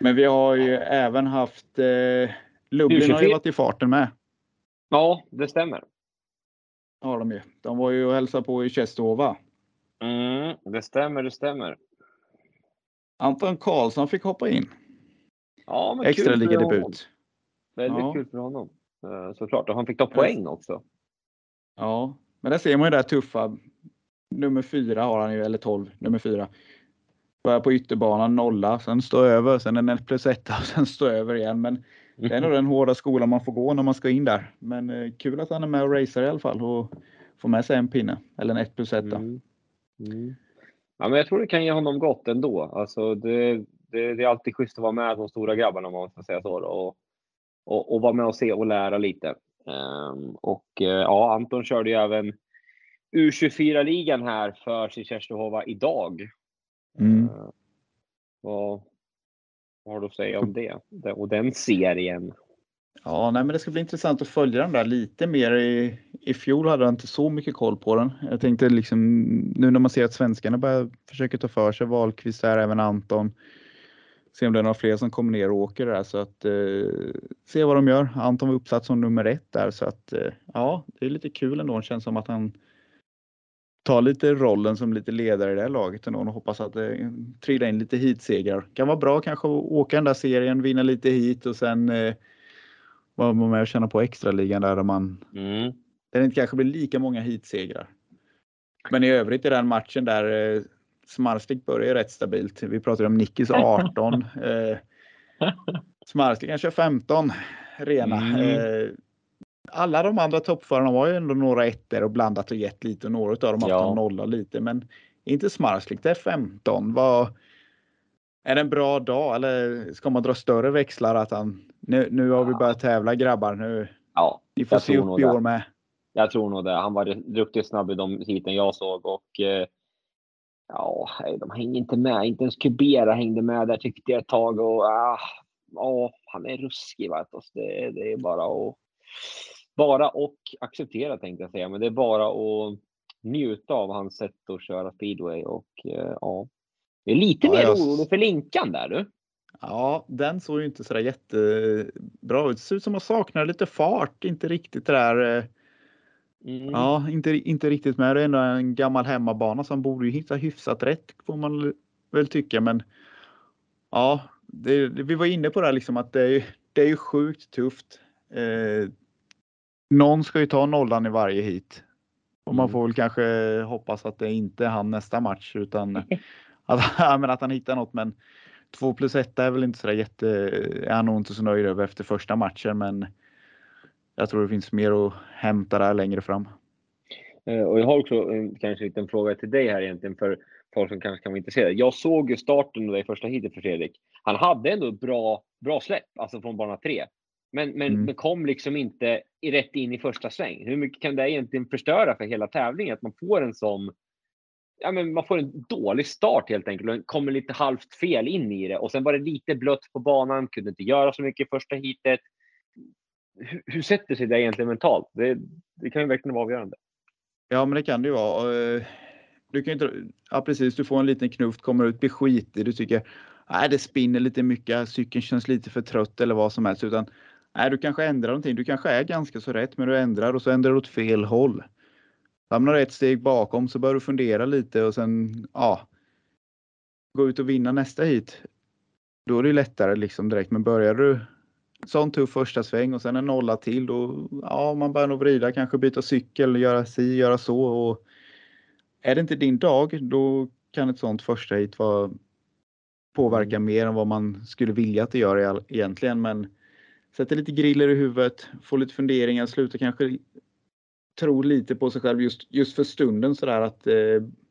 Men vi har ju även haft eh, Lublin har ju U23. varit i farten med. Ja, det stämmer. Har de ju. De var ju och hälsade på i Tjestova. Mm, det stämmer, det stämmer. Anton Karlsson fick hoppa in. Ja, men kul Extra för liga honom. debut. Väldigt Ja. kul för honom. Eh, Såklart. Och han fick ta poäng också. Ja, men där ser man ju det här tuffa. Nummer fyra har han ju, eller 12, nummer fyra. Börjar på ytterbanan, nolla, sen stå över, sen en 1 plus 1 och sen stå över igen. Men det är nog den hårda skolan man får gå när man ska in där. Men eh, kul att han är med och racear i alla fall och får med sig en pinne, eller en 1 plus 1. Mm. Mm. Ja, men jag tror det kan ge honom gott ändå. Alltså det, det, det är alltid schysst att vara med de stora grabbarna om man ska säga så. Och, och, och vara med och se och lära lite. Ehm, och eh, ja, Anton körde ju även U24-ligan här för Tjestehova idag. Mm. Eh, vad, vad har du att säga om? Det- Och den serien. Ja, nej, men det ska bli intressant att följa den där lite mer. I, I fjol hade jag inte så mycket koll på den. Jag tänkte liksom nu när man ser att svenskarna börjar försöka ta för sig Wahlqvist där, även Anton. se om det är några fler som kommer ner och åker där så att eh, se vad de gör. Anton var uppsatt som nummer ett där så att eh, ja, det är lite kul ändå. Det känns som att han tar lite rollen som lite ledare i det här laget ändå och hoppas att det eh, trillar in lite hitsegrar. Kan vara bra kanske att åka den där serien, vinna lite hit och sen eh, vara med och känna på extraligan där man Mm. där det inte kanske blir lika många hitsegrar. Men i övrigt i den matchen där eh, Smarslik börjar rätt stabilt. Vi pratade om Nickis 18. eh, Smarslik kanske 15 rena. Mm. Eh, alla de andra toppförarna har ju ändå några ettor och blandat och gett lite och några av dem har Ja. haft en nolla lite. Men inte Smarslik, det är 15. Vad, är det en bra dag eller ska man dra större växlar att han nu, nu har vi börjat tävla grabbar. Nu, Ja, ni får se upp i år med. jag tror nog det. Han var riktigt snabb i de heaten jag såg och eh, ja, de hänger inte med. Inte ens Kubera hängde med där tyckte jag ett tag och ah, ja, han är ruskig. Vet du. Det, det är bara att bara och acceptera tänkte jag säga, men det är bara att njuta av hans sätt att köra speedway och eh, ja. Jag är lite Ja, mer jag- orolig för Linkan där du. Ja, den såg ju inte sådär jättebra ut. Det ser ut som att saknar lite fart, inte riktigt det där. eh, Mm. Ja, inte, inte riktigt med. Det är ändå en gammal hemmabana som borde ju hitta hyfsat rätt får man väl tycka. Men ja, det, vi var inne på det här liksom att det är, det är ju sjukt tufft. Eh, någon ska ju ta nollan i varje hit. Och man Mm. får väl kanske hoppas att det inte är han nästa match utan att, men att han hittar något. Men 2 plus 1 är väl inte så där jätte, är han nog inte så nöjd över efter första matchen. Men jag tror det finns mer att hämta där längre fram. Eh, Och jag har också en, kanske en liten fråga till dig här egentligen för folk som kanske kan vara intresserade. Jag såg ju starten det första heatet för Fredrik. Han hade ändå ett bra, bra släpp, alltså från bana tre. Men, men, Mm. men kom liksom inte i, rätt in i första sväng. Hur mycket kan det egentligen förstöra för hela tävlingen? Att man får en sån Ja, men man får en dålig start helt enkelt och kommer lite halvt fel in i det. Och sen var det lite blött på banan, kunde inte göra så mycket i första heatet. Hur, hur sätter sig det egentligen mentalt? Det, det kan ju verkligen vara avgörande. Ja, men det kan det ju vara. Eh, du kan ju inte, ja precis, du får en liten knuft, kommer ut, blir skitig, du tycker nej, det spinner lite mycket, cykeln känns lite för trött eller vad som helst. Utan nej, du kanske ändrar någonting. Du kanske är ganska så rätt, men du ändrar och så ändrar du åt fel håll. Hamnar du ett steg bakom så bör du fundera lite och sen ja, gå ut och vinna nästa hit. Då är det lättare liksom direkt. Men börjar du sån tuff första sväng och sen en nolla till då, ja, man börjar nog vrida, kanske byta cykel, göra si, göra så. Och är det inte din dag, då kan ett sånt första hit vara, påverka mer än vad man skulle vilja att det gör egentligen. Men sätter lite griller i huvudet, får lite funderingar, slutar kanske tro lite på sig själv just, just för stunden sådär att eh,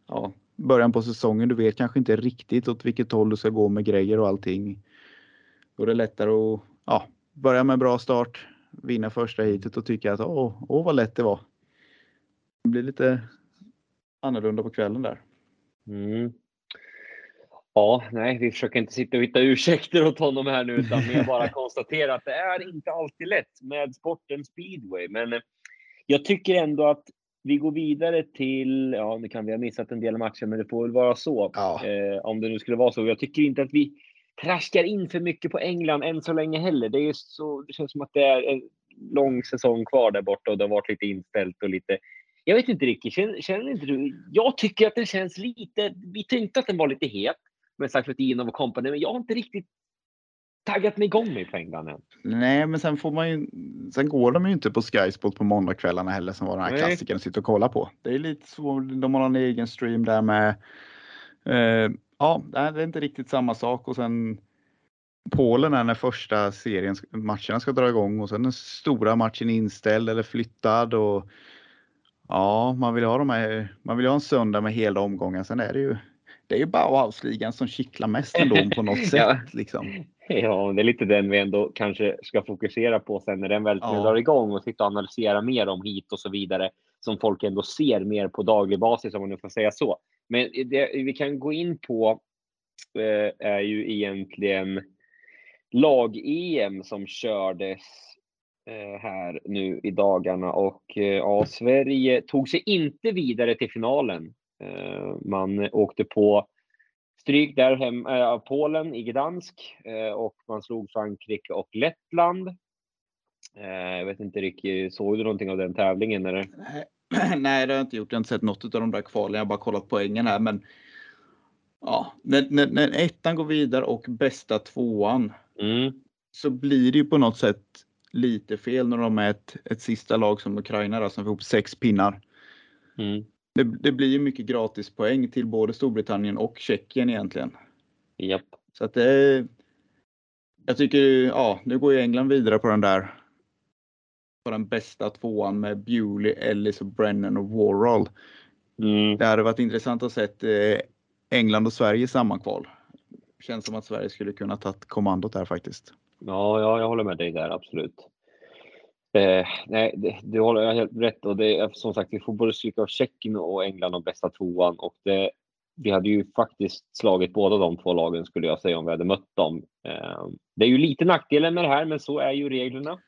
ja, början på säsongen, du vet kanske inte riktigt åt vilket håll du ska gå med grejer och allting. Då är det lättare att ja, börja med bra start, vinna första hitet och tycka att åh, åh vad lätt det var. Det blir lite annorlunda på kvällen där. Mm. Ja, nej, vi försöker inte sitta och hitta ursäkter åt honom här nu, utan mer bara konstatera att det är inte alltid lätt med sporten speedway. Men eh, jag tycker ändå att vi går vidare till, ja, nu kan vi ha missat en del matcher, men det får väl vara så. Ja. Eh, om det nu skulle vara så. Jag tycker inte att vi traskar in för mycket på England än så länge heller. Det, är så, det känns som att det är en lång säsong kvar där borta och det har varit lite inställt och lite jag vet inte Ricky, känner, känner inte du? Jag tycker att den känns lite, vi tänkte att den var lite het med Safetinov och company, men jag har inte riktigt taggat mig igång med på England än. Nej, men sen får man ju, sen går de ju inte på Sky Sport på måndagskvällarna heller som var den här Nej. klassikern att sitta och kolla på. Det är lite så, de har en egen stream där med. Eh, ja, det är inte riktigt samma sak och sen Polen är när första serien, matcherna ska dra igång och sen den stora matchen inställd eller flyttad och ja, man vill ha de här, man vill ha en söndag med hela omgången. Sen är det ju, det är ju Bauhausligan som kittlar mest ändå på något sätt liksom. Ja, det är lite den vi ändå kanske ska fokusera på sen när den väl Ja. drar igång och sitta och analysera mer om hit och så vidare som folk ändå ser mer på daglig basis om man nu får säga så. Men det vi kan gå in på eh, är ju egentligen lag-EM som kördes eh, här nu i dagarna och eh, ja, Sverige tog sig inte vidare till finalen. Eh, man åkte på stryk där hem, äh, av Polen i Gdansk äh, och man slog Frankrike och Lettland. Äh, jag vet inte Ricky, såg du någonting av den tävlingen? Eller? Nej, det har jag inte gjort. Jag har inte sett något av de där kvalen. Jag har bara kollat poängen här. Men ja, när, när, när ettan går vidare och bästa tvåan Mm. så blir det ju på något sätt lite fel när de är ett, ett sista lag som Ukraina som får ihop sex pinnar. Mm. Det, det blir ju mycket gratispoäng till både Storbritannien och Tjeckien egentligen. Japp. Så att det Jag tycker, ja, nu går ju England vidare på den där. På den bästa tvåan med Bewley, Ellis och Brennan och Warhol. Mm. Det hade varit intressant att se eh, England och Sverige i samma kval. Känns som att Sverige skulle kunna tagit kommandot där faktiskt. Ja, ja, jag håller med dig där, absolut. Eh, nej, det, du håller helt rätt och det är som sagt, vi får både stryka av Tjeckien och England och bästa tvåan och det, vi hade ju faktiskt slagit båda de två lagen skulle jag säga om vi hade mött dem. Eh, det är ju lite nackdelen med det här, men så är ju reglerna. Så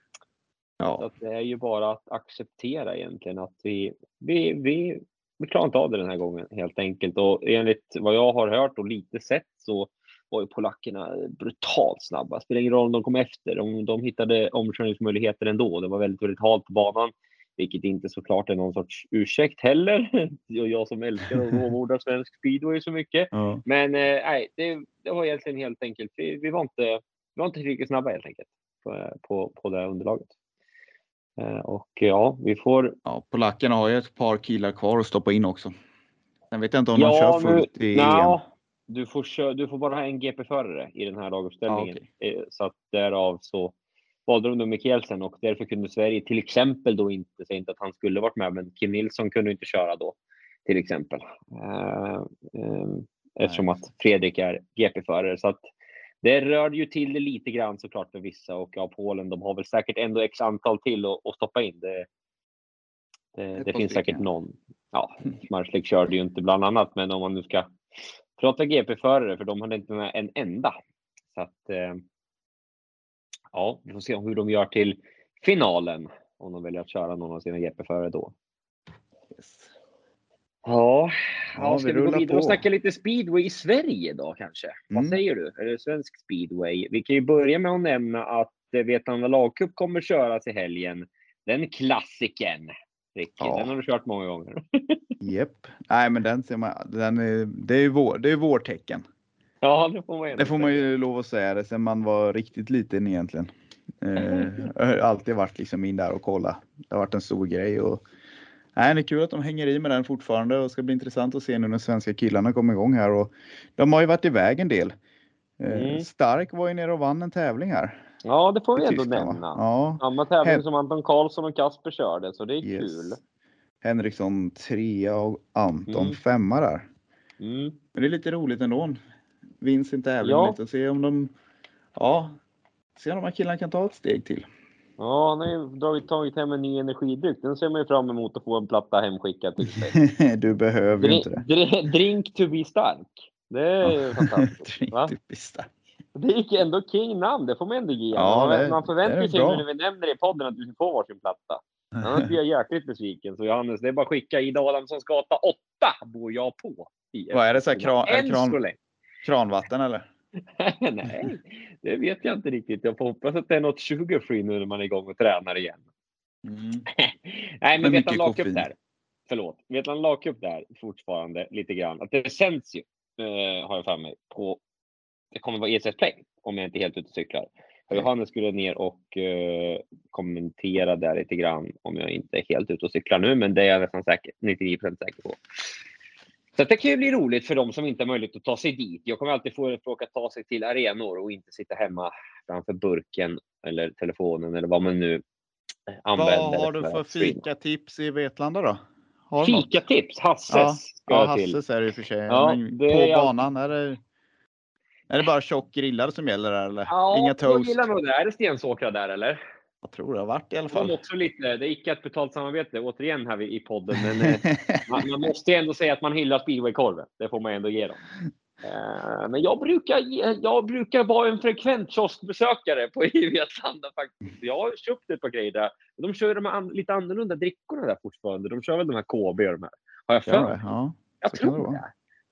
Ja, att det är ju bara att acceptera egentligen att vi, vi, vi, vi klarar inte av det den här gången helt enkelt. Och enligt vad jag har hört och lite sett så var ju polackerna brutalt snabba. Spelar ingen roll om de kom efter. De, de hittade omkörningsmöjligheter ändå. Det var väldigt, väldigt halt på banan, vilket inte såklart är någon sorts ursäkt heller. Och jag som älskar och lovordar svensk speedway så mycket. ja. Men eh, nej, det, det var egentligen helt enkelt. Vi, vi, var inte, vi var inte tillräckligt snabba helt enkelt på, på, på det här underlaget. Eh, och ja, vi får. ja, polackerna har ju ett par killar kvar att stoppa in också. Sen vet jag inte om de Ja, kör nu- fullt i EM. Du får, kö- du får bara ha en GP-förare i den här laguppställningen. Ja, Eh, Så att därav så valde de då Mikkelsen och därför kunde Sverige till exempel då inte, säga inte att han skulle varit med, men Kim Nilsson kunde inte köra då till exempel. Eh, eh, eftersom att Fredrik är GP-förare. Så att det rörde ju till det lite grann såklart för vissa och ja, Polen, de har väl säkert ändå x antal till att, att stoppa in. Det, det, det finns säkert någon. Ja, Marslik körde ju inte bland annat, men om man nu ska prata GP-förare, för de hade inte med en enda. Så att, eh, ja, vi får se hur de gör till finalen. Om de väljer att köra någon av sina GP-förare då. Yes. Ja, Ja, ja vi ska vi, gå vidare och på. snacka lite speedway i Sverige då kanske? Vad Mm. säger du? Är det svensk speedway? Vi kan ju börja med att nämna att eh, Vetlanda lagcup kommer köras i helgen. Den klassiken. Ricky, Ja. den har du kört många gånger. Japp. Nej, men den ser man. Den är, det är ju vår, det är vårtecken. Ja, det får man ändå Det får man ju lov att säga det sen man var riktigt liten egentligen. Eh, jag har alltid varit liksom in där och kolla. Det har varit en stor grej och nej, det är kul att de hänger i med den fortfarande och det ska bli intressant att se nu när svenska killarna kommer igång här och de har ju varit iväg en del. Eh, Mm. Stark var ju nere och vann en tävling här. Ja, det får vi ändå Tyskland, nämna. Ja, Samma tävling Hen- som Anton Karlsson och Kasper körde, så det är yes. kul. Henriksson trea och Anton Mm. femma där. Mm. Men det är lite roligt ändå. Vinns sin tävling Ja. lite och se om de, ja, se om de här killarna kan ta ett steg till. Ja, han har ju dragit, tagit hem en ny energidryck. Den ser man ju fram emot att få en platta hemskickad till sig. du behöver ju inte Drink, det. drink, drink to be stark. Det är ju fantastiskt. Drink va? to be stark. Det gick ändå king namn, det får man ändå ge Ja, honom. det- Man förväntar sig nu när vi nämner det i podden att du ska få varsin platta. Annars blir jag jäkligt besviken. Så Johannes, det är bara att skicka Ida Adamssons gata 8 bor jag på. i Vad är det så här kran- är kran-. Kranvatten eller? Nej, det vet jag inte riktigt. Jag får hoppas att det är något sugar-free nu när man är igång och tränar igen. Nej, men mycket lagcup koffein. där. Förlåt. Vetlanda lagcup där fortfarande lite grann. Att det sänds ju, eh, har jag för mig, på... Det kommer vara ESS Play om jag inte är helt ute och cyklar. Johannes skulle ner och eh, kommentera där lite grann om jag inte är helt ute och cyklar nu, men det är jag nästan säker, 99% säker på. Så det kan ju bli roligt för de som inte har möjlighet att ta sig dit. Jag kommer alltid förespråka att ta sig till arenor och inte sitta hemma framför burken eller telefonen eller vad man nu använder. Vad har du för fikatips i Vetlanda då? Har? Fikatips, Hasses Ja, ja till. Hasses är det i och för sig. Ja, på banan är det, är det bara tjock grillad som gäller där eller? Ja, Inga toast? gillar nog det. Är det Stensåkra där eller? Jag tror det har varit i alla Det fall. också lite, det är icke ett betalt samarbete återigen här i podden, men eh, man, man måste ju ändå säga att man hyllar speedwaykorven. Det får man ändå ge dem. Eh, Men jag brukar, jag brukar vara en frekvent kioskbesökare på i Vetlanda faktiskt. Jag har köpt ett par grejer där. De kör de an, lite annorlunda drickorna där fortfarande. De kör väl de här KB och de här. Har jag för det? Ja. Jag det tror vara.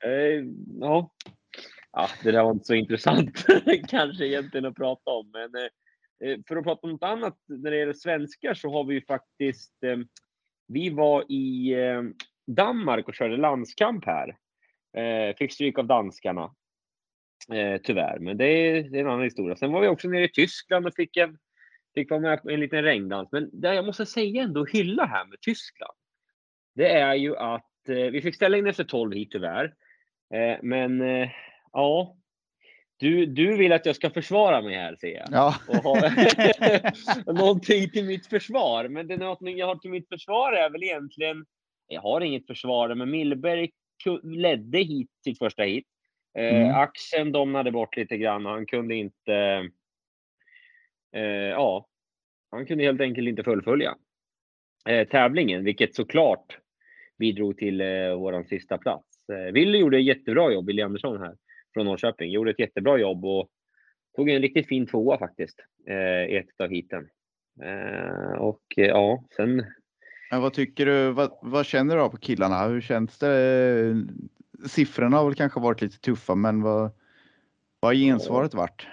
det. Eh, ja ja, det där var inte så intressant kanske egentligen att prata om. Men eh, eh, för att prata om något annat när det gäller svenskar så har vi ju faktiskt. Eh, vi var i eh, Danmark och körde landskamp här. Eh, fick stryk av danskarna. Eh, tyvärr, men det är, det är, en annan historia. Sen var vi också nere i Tyskland och fick en, fick vara med på en liten regndans. Men det jag måste säga ändå hylla här med Tyskland. Det är ju att eh, vi fick ställa in efter 12 hit tyvärr. Eh, men eh, ja, du, du vill att jag ska försvara mig här ser jag. Ja. Och någonting till mitt försvar. Men det någonting jag har till mitt försvar är väl egentligen, jag har inget försvar, men Millberg ledde hit sitt första hit. Mm. Axeln domnade bort lite grann och han kunde inte, eh, ja, han kunde helt enkelt inte fullfölja eh, tävlingen, vilket såklart bidrog till eh, våran sista plats. Eh, Willy gjorde ett jättebra jobb, Willy Andersson här från Norrköping, gjorde ett jättebra jobb och tog en riktigt fin tvåa faktiskt eh, i ett av heaten. Eh, och eh, ja, sen. Men vad tycker du? Vad, vad känner du på killarna? Hur känns det? Siffrorna har väl kanske varit lite tuffa, men vad, vad har gensvaret varit?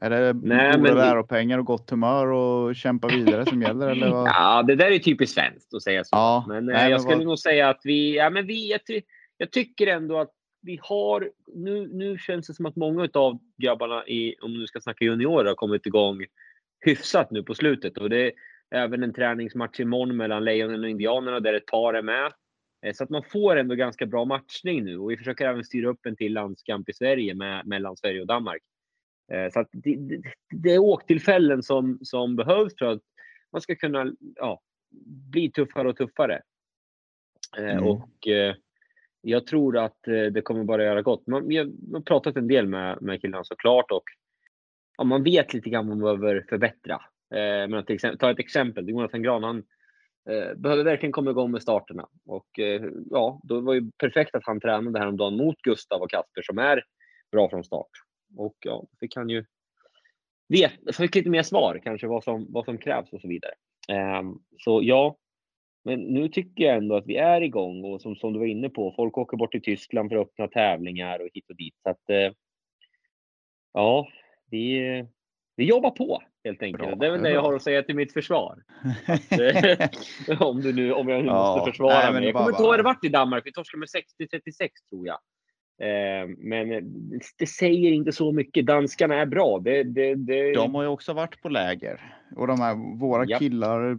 Är det Nej, goda läropengar och gott humör och kämpa vidare som gäller? Eller vad? Ja, det där är typiskt svenskt att säga så. Ja, men, nej, jag skulle vad... nog säga att vi, ja, men vi jag, jag, tycker ändå att vi har, nu, nu känns det som att många av grabbarna i, om du ska snacka juniorer, har kommit igång hyfsat nu på slutet. Och det är även en träningsmatch imorgon mellan Lejonen och Indianerna där ett par är med. Eh, så att man får ändå ganska bra matchning nu och vi försöker även styra upp en till landskamp i Sverige med, mellan Sverige och Danmark. Eh, så att det, det, det är åktillfällen som, som behövs för att man ska kunna ja, bli tuffare och tuffare. Eh, mm. Och jag tror att eh, det kommer bara göra gott. Man, jag har pratat en del med, med killarna såklart och ja, man vet lite grann vad man behöver förbättra. Eh, men till exempel, ta ett exempel. Jonathan Gran, han, eh, behöver verkligen komma igång med starterna. Och eh, ja, då var det perfekt att han tränade häromdagen mot Gustav och Kasper som är bra från start. Och ja, det fick han ju vet, fick lite mer svar kanske vad som, vad som krävs och så vidare. Eh, så ja, men nu tycker jag ändå att vi är igång och som, som du var inne på, folk åker bort till Tyskland för att öppna tävlingar och hit och dit. Så att eh, ja, vi, vi jobbar på helt enkelt. Bra, det är väl det jag har att säga till mitt försvar. Att, om, du nu, om jag nu ja, måste försvara nej, mig. Jag kommer inte ihåg hur det varit i Danmark. Vi torskade med 60-36 tror jag. Eh, men det säger inte så mycket. Danskarna är bra. Det, det, det... De har ju också varit på läger och de här våra ja. killar.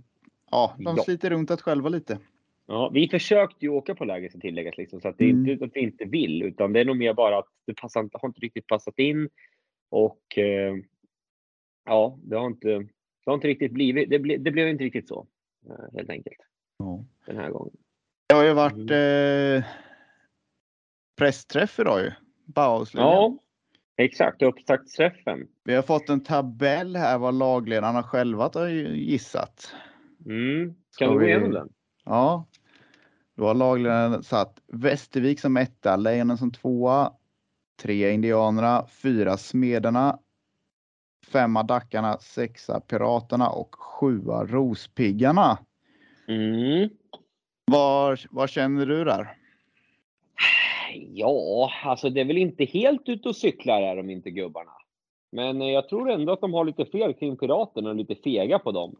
Ja, de ja. sliter runt att själva lite. Ja, vi försökte ju åka på läger ska tilläggas, liksom, så att det är mm. inte att vi inte vill, utan det är nog mer bara att det passar, har inte riktigt passat in. Och eh, ja, det har inte, det har inte riktigt blivit, det, ble, det blev inte riktigt så eh, helt enkelt. Ja. Den här gången. Det har ju varit mm. eh, pressträff idag ju. Bauhausligan. Ja, exakt. Upptaktsträffen. Vi har fått en tabell här vad lagledarna själva har gissat. Mm. Kan du gå igenom den? Ja. Då har lagledaren satt Västervik som etta, Lejonen som tvåa, tre Indianerna, fyra Smederna, femma Dackarna, sexa Piraterna och sjua Rospiggarna. Mm. Vad, vad känner du där? Ja, alltså det är väl inte helt ute och cyklar är de inte gubbarna. Men eh, jag tror ändå att de har lite fel kring Piraterna och lite fega på dem.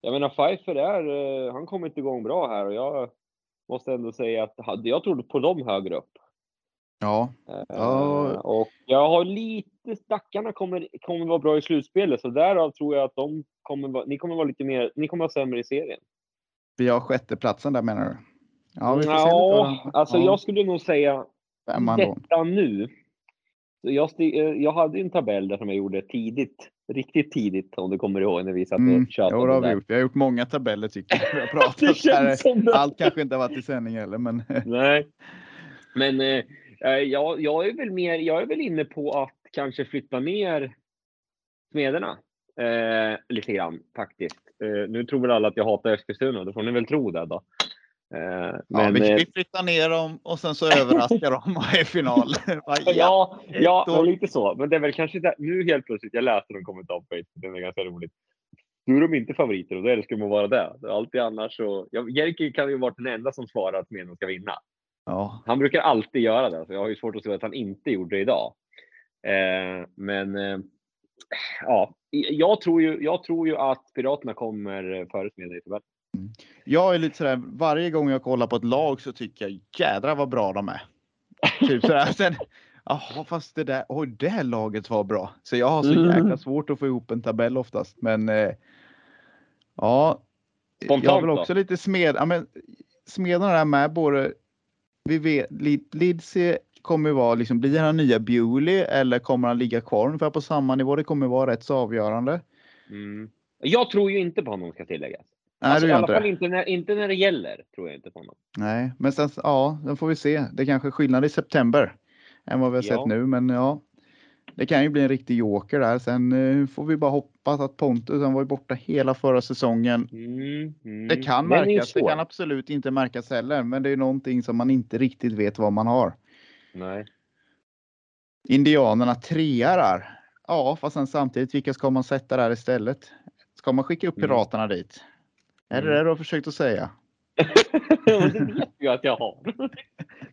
Jag menar Pfeiffer är, eh, han kommit igång bra här och jag måste ändå säga att jag trodde på dem högre upp. Ja. Uh, och jag har lite, stackarna kommer, kommer vara bra i slutspelet, så därav tror jag att de kommer vara, ni kommer vara lite mer, ni kommer vara sämre i serien. Vi har sjätteplatsen där menar du? Ja, vi får ja se alltså ja. jag skulle nog säga Femman detta då. nu. Jag, jag hade en tabell där som jag gjorde tidigt, riktigt tidigt om du kommer ihåg när vi satt och mm. Jo, det har vi gjort. Vi har gjort många tabeller tycker jag. Vi har pratat Allt kanske inte har varit i sändning heller, men. Nej, men eh, Eh, jag, jag, är väl mer, jag är väl inne på att kanske flytta ner Smederna eh, lite grann faktiskt. Eh, nu tror väl alla att jag hatar Eskilstuna, då får ni väl tro det då. Eh, men, ja, vi flyttar ner dem och sen så överraskar de i final. ja, ja, ja lite så. Men det är väl kanske det, nu helt plötsligt. Jag läste någon kommentar på Facebook, det är ganska roligt. Nu är de inte favoriter och då ska man vara det. Alltid annars så. Ja, Jerker kan ju vara den enda som svarar att Smedjan ska vinna. Ja. Han brukar alltid göra det, så jag har ju svårt att se att han inte gjorde det idag. Eh, men eh, ja, jag tror, ju, jag tror ju att Piraterna kommer före Smedjan i tabellen. Jag är lite sådär, varje gång jag kollar på ett lag så tycker jag jädrar vad bra de är. Typ sådär. Sen, jaha, fast det där, oj, det här laget var bra. Så jag har så Mm. jäkla svårt att få ihop en tabell oftast. Men eh, ja, Spontant jag vill då? också lite smed. Ja, men, smederna där med både, vi vet, Lid- Lidsey kommer vara, liksom, blir han nya Bewley eller kommer han ligga kvar ungefär på samma nivå? Det kommer vara rätt så avgörande. Mm. Jag tror ju inte på honom ska tilläggas. Nej, alltså, du I gör alla inte fall inte när, inte när det gäller, tror jag inte på honom. Nej, men sen, ja, den får vi se. Det kanske är skillnad i september än vad vi har Ja. sett nu, men ja. Det kan ju bli en riktig joker där. Sen eh, får vi bara hoppas att Pontus, han var ju borta hela förra säsongen. Mm, mm. Det kan Den är märkas, det kan absolut inte märkas heller, men det är någonting som man inte riktigt vet vad man har. Nej. Indianerna trea där. Ja, fast sen samtidigt, vilka ska man sätta där istället? Ska man skicka upp Mm. piraterna dit? Är det Mm. det du har försökt att säga? Det vet jag att jag har.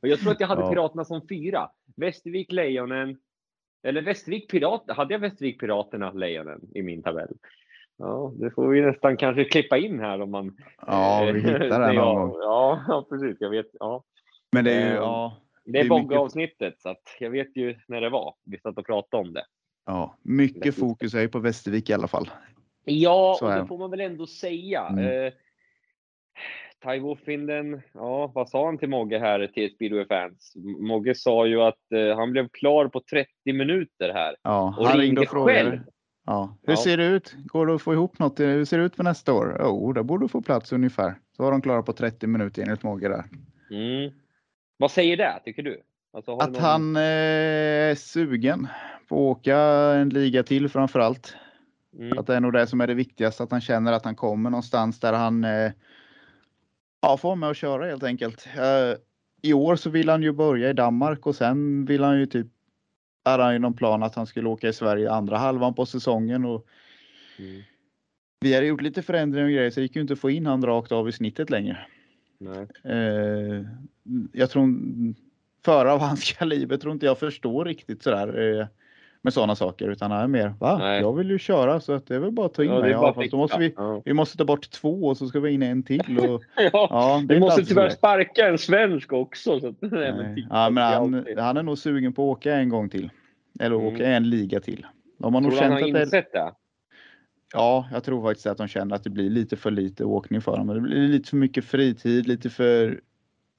Jag tror att jag hade Ja. Piraterna som fyra. Västervik Lejonen. Eller Västervik Pirater. Hade jag Västervik Piraterna Lejonen i min tabell? Ja, det får vi nästan kanske klippa in här om man... Ja, vi hittar det någon gång. Ja, ja, precis. Jag vet. Ja. Men det är ju, Ehm, ja, Det är är mycket- Bogge-avsnittet, så att jag vet ju när det var. Vi satt och pratade om det. ja, mycket fokus är ju på Västervik i alla fall. Ja, och det får man väl ändå säga. Mm. Eh, Taiwo Finden, ja, vad sa han till Mogge här till Speedway fans? Mogge sa ju att eh, han blev klar på 30 minuter här. Ja, Och han ringde och frågade. själv. Ja. Hur Ja. ser det ut? Går det att få ihop något? Hur ser det ut för nästa år? Jo, där borde du få plats ungefär. Så var de klara på 30 minuter enligt Mogge där. Mm. Vad säger det, tycker du? Alltså, Att någon- han eh, är sugen på att åka en liga till framför allt. Mm. Att det är nog det som är det viktigaste, att han känner att han kommer någonstans där han eh, ja, får med och köra helt enkelt. Eh, I år så vill han ju börja i Danmark och sen vill han ju typ, hade han ju någon plan att han skulle åka i Sverige andra halvan på säsongen och Mm. vi hade gjort lite förändringar och grejer så det gick ju inte att få in han rakt av i snittet längre. Nej. Eh, jag tror förare av hans kaliber tror inte jag förstår riktigt sådär eh, med sådana saker utan han är mer va? Nej. Jag vill ju köra så att det är väl bara att ta in Ja, det mig. Ja, fast då måste vi, Ja. vi måste ta bort två och så ska vi in en till. Och, Ja. ja, Vi måste tyvärr sparka en svensk också. Så att, nej, men Ja, men han, han är nog sugen på att åka en gång till. Eller Mm. åka en liga till. De har nog du han känt har att det, insett det? Ja, jag tror faktiskt att de känner att det blir lite för lite åkning för dem. Det blir lite för mycket fritid, lite för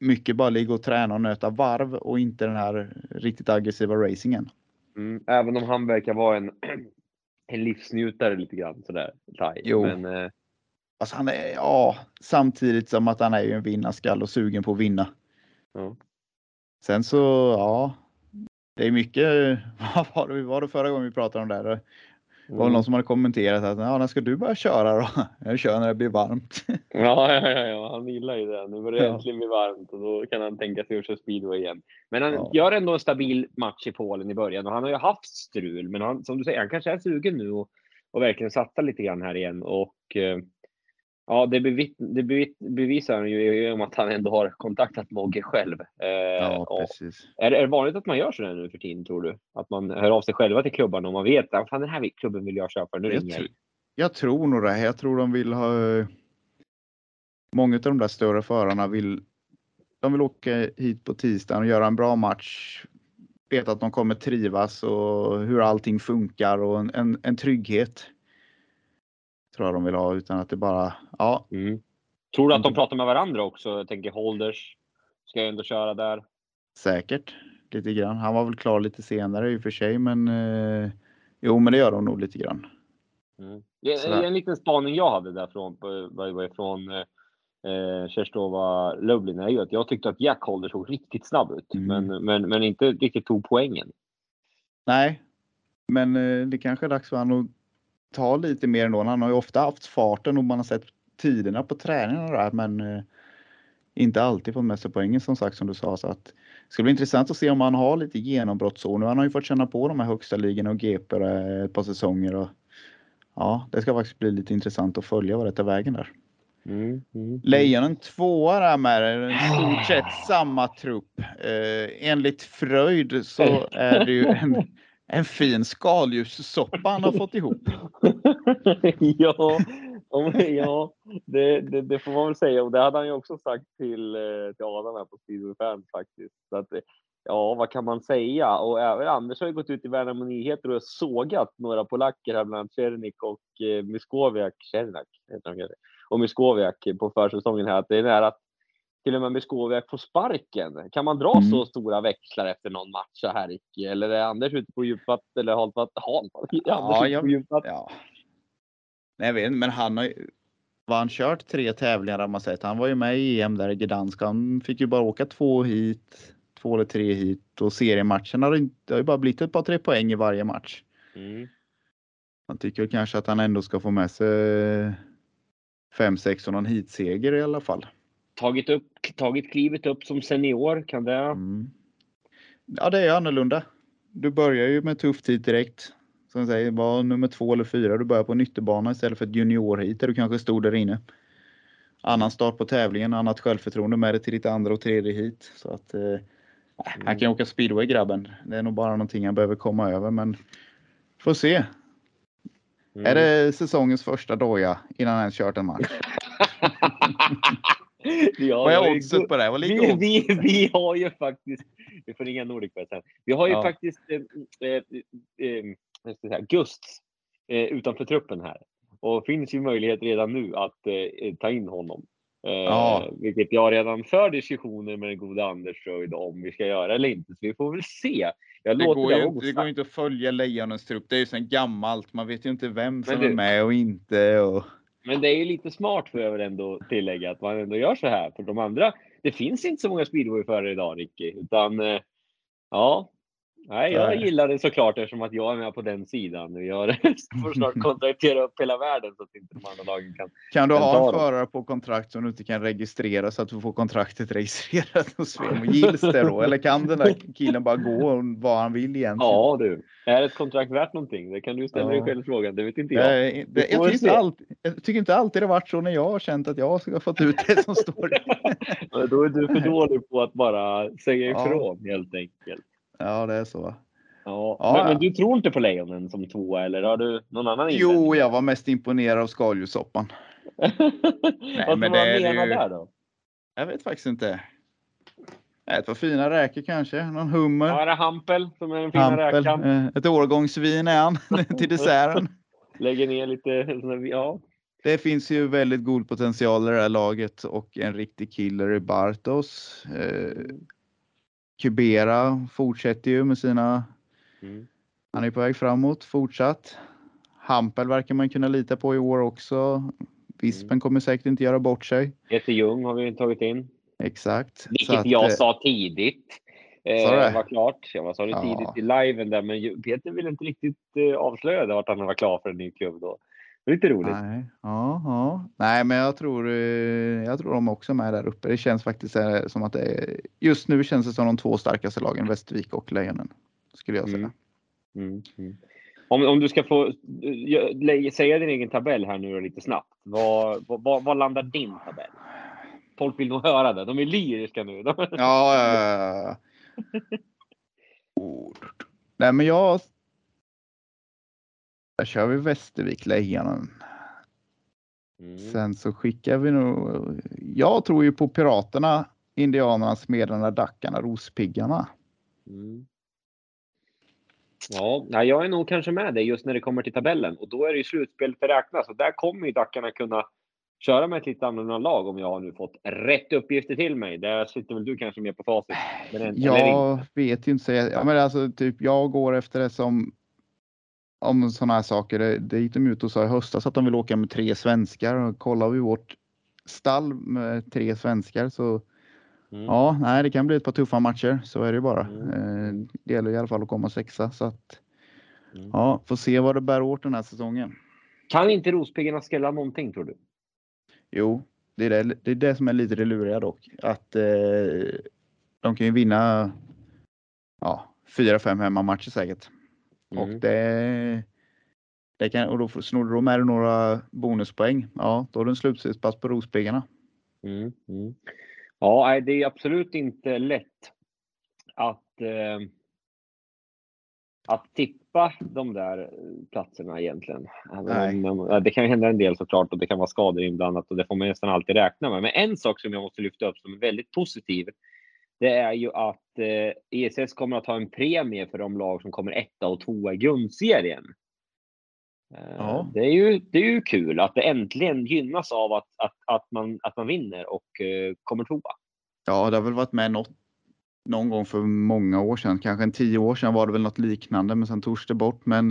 mycket bara ligga och träna och nöta varv och inte den här riktigt aggressiva racingen. Mm. Även om han verkar vara en, en livsnjutare lite grann sådär. Tai. Jo. Men, eh, Alltså han är, ja, samtidigt som att han är ju en vinnarskall och sugen på att vinna. ja. Sen så, ja, det är mycket, vad var det, var det förra gången vi pratade om det här? Det var Mm. någon som hade kommenterat att, ja, när ska du börja köra då? Jag kör när det blir varmt. Ja, ja, ja, ja, han gillar ju det. Nu börjar det Ja. äntligen bli varmt och då kan han tänka sig att köra speedway igen. Men han Ja. gör ändå en stabil match i Polen i början och han har ju haft strul. Men han, som du säger, han kanske är sugen nu och, och verkligen satsa lite grann här igen. Och eh, ja, det, bevit, det bevit, bevisar han ju genom att han ändå har kontaktat Mogge själv. Eh, Ja, precis. är, är det vanligt att man gör sådär nu för tiden, tror du? Att man hör av sig själva till klubbarna och man vet att den här klubben vill jag köpa, nu Jag, ringer jag. jag tror nog det. Jag tror de vill ha. Många av de där större förarna vill. De vill åka hit på tisdagen och göra en bra match. Veta att de kommer trivas och hur allting funkar och en, en, en trygghet. Tror jag de vill ha utan att det bara, ja, Mm. Tror du att de pratar med varandra också? Jag tänker Holders ska ju ändå köra där. säkert lite grann. Han var väl klar lite senare i och för sig, men eh, jo, men det gör de nog lite grann. Mm. Sådär. en liten spaning jag hade där från, från eh, Kerstova Lublin är ju att jag tyckte att Jack Holder såg riktigt snabb ut, Mm. men, men, men inte riktigt tog poängen. Nej, men eh, det kanske är dags för honom att ta lite mer ändå. Han har ju ofta haft farten och man har sett tiderna på träningarna där, men eh, inte alltid fått med sig poängen som sagt som du sa. Så att det ska bli intressant att se om han har lite genombrottsår. Nu han har ju fått känna på de här högsta ligorna och GP eh, ett par säsonger. Och, ja, det ska faktiskt bli lite intressant att följa vad det tar vägen där. Mm. Mm. Lejonen tvåa där med i stort sett samma trupp. Eh, enligt Fröjd så är det ju en, en fin skaldjurssoppa han har fått ihop. ja, ja det, det, det, får man väl säga. Och det hade han ju också sagt till, eh, till Adam här på Speedway Fans faktiskt. Så att, eh, ja, vad kan man säga? Och även Anders har ju gått ut i Värnamo Nyheter och sågat några polacker här, bland annat Czernik och eh, Myskowiak, Czernak heter han och Myskowiak på försäsongen här, att det är nära att till och med Myskowiak får sparken. Kan man dra mm. så stora växlar efter någon match så här Ricky? Eller är Anders ute på djupat eller halt vatten? Halt, ja, jag, djupat. ja. Nej, jag vet men han har ju var han kört tre tävlingar har man sett. Han var ju med i EM där i Gdansk. Han fick ju bara åka två hit, två eller tre hit och seriematchen har det har ju bara blivit ett par tre poäng i varje match. Mm. Man tycker kanske att han ändå ska få med sig fem, sex och någon hitseger i alla fall tagit, upp, tagit klivet upp som senior? Kan det... Mm. Ja, det är annorlunda. Du börjar ju med tuff tid direkt. Som säger, var nummer två eller fyra. Du börjar på nyttebana istället för ett juniorhit där du kanske stod där inne. Annan start på tävlingen, annat självförtroende med dig till ditt andra och tredje hit. Så att eh, han kan åka speedway grabben. Det är nog bara någonting han behöver komma över, men får se. Mm. Är det säsongens första doja innan han ens kört en match? Ja, Vad är oddset på det? Vad vi, vi, vi, har ju faktiskt, vi får ringa Nordic sen. Vi har ju ja. faktiskt eh, eh, eh, säga, Gust eh, utanför truppen här. Och finns ju möjlighet redan nu att eh, ta in honom. Eh, ja. Vilket jag redan för diskussioner med den gode Anders Fröjd om vi ska göra eller inte. Så vi får väl se. Jag det, går ju, inte, det går inte att följa Lejonens trupp. Det är ju sen gammalt. Man vet ju inte vem som du, är med och inte. Och... Men det är ju lite smart för jag ändå tillägga att man ändå gör så här. För de andra, det finns inte så många speedwayförare idag Ricky. Utan eh, ja, Nej, jag gillar det såklart eftersom att jag är med på den sidan. Jag får snart kontraktera upp hela världen så att inte de andra lagen kan. Kan du ha en förare på kontrakt som du inte kan registrera så att du får kontraktet registrerat hos Svemo? Gills det då? Eller kan den där killen bara gå vad han vill egentligen? Ja du, är ett kontrakt värt någonting? Det kan du ställa dig själv frågan. Det vet inte jag. Det, det, jag, tycker inte alltid, jag tycker inte alltid det varit så när jag har känt att jag har fått ut det som står. då är du för dålig på att bara säga ifrån ja. helt enkelt. Ja, det är så. Ja, ja. Men, men, du tror inte på lejonen som tvåa eller har du någon annan inställning? Jo, jag var mest imponerad av skaldjurssoppan. Vad men det menar ju... där då? Jag vet faktiskt inte. Ett par fina räkor kanske, någon hummer. Ja, det Hampel som är den fina Hampel. räkan. Eh, ett årgångsvin är han till desserten. Lägger ner lite, ja. Det finns ju väldigt god potential i det här laget och en riktig killer i Bartos. Eh, Kubera fortsätter ju med sina... Mm. Han är på väg framåt fortsatt. Hampel verkar man kunna lita på i år också. Vispen mm. kommer säkert inte göra bort sig. Peter Ljung har vi tagit in. Exakt. Vilket att, jag eh, sa tidigt. Eh, var klart. Jag sa det ja. tidigt i liven där, men Peter ville inte riktigt eh, avslöja vart han var klar för en ny klubb då. Lite roligt. Nej, ja, ja. Nej, men jag tror, eh, jag tror de också är med där uppe. Det känns faktiskt eh, som att det är, just nu känns det som de två starkaste lagen, Västervik och Lejonen. Skulle jag säga. Mm. Mm. Mm. Om, om du ska få eh, säga din egen tabell här nu lite snabbt. Vad, vad landar din tabell? Folk vill nog höra det. De är lyriska nu. ja, ja, ja. Nej, men jag där kör vi Västervik Lejonen. Mm. Sen så skickar vi nog. Jag tror ju på Piraterna, Indianerna, Smederna, Dackarna, Rospiggarna. Mm. Ja, jag är nog kanske med dig just när det kommer till tabellen och då är det ju slutspel för räknas och där kommer ju Dackarna kunna köra med ett lite annorlunda lag om jag har nu fått rätt uppgifter till mig. Där sitter väl du kanske med på facit? jag vet ju inte. Ja, men alltså, typ, jag går efter det som om sådana här saker. Det, det gick de ut och sa i höstas att de vill åka med tre svenskar. Och kollar vi vårt stall med tre svenskar så mm. ja, nej, det kan bli ett par tuffa matcher. Så är det ju bara. Mm. Eh, det gäller i alla fall att komma sexa så att mm. ja, får se vad det bär åt den här säsongen. Kan inte Rospiggarna skrälla någonting tror du? Jo, det är det, det är det som är lite det luriga dock. Att eh, de kan ju vinna ja, fyra, fem hemmamatcher säkert. Mm. Och det, det kan, och då snor du med några bonuspoäng. Ja, då har du en slutspelsplats på Rospiggarna. Mm. Mm. Ja, det är absolut inte lätt att eh, att tippa de där platserna egentligen. Men, det kan hända en del såklart och det kan vara skador inblandat och det får man nästan alltid räkna med. Men en sak som jag måste lyfta upp som är väldigt positiv, det är ju att eh, ESS kommer att ha en premie för de lag som kommer etta och tvåa i grundserien. Eh, Ja. Det, är ju, det är ju kul att det äntligen gynnas av att, att, att, man, att man vinner och eh, kommer tvåa. Ja, det har väl varit med något, någon gång för många år sedan. Kanske en tio år sedan var det väl något liknande, men sen togs det bort. Men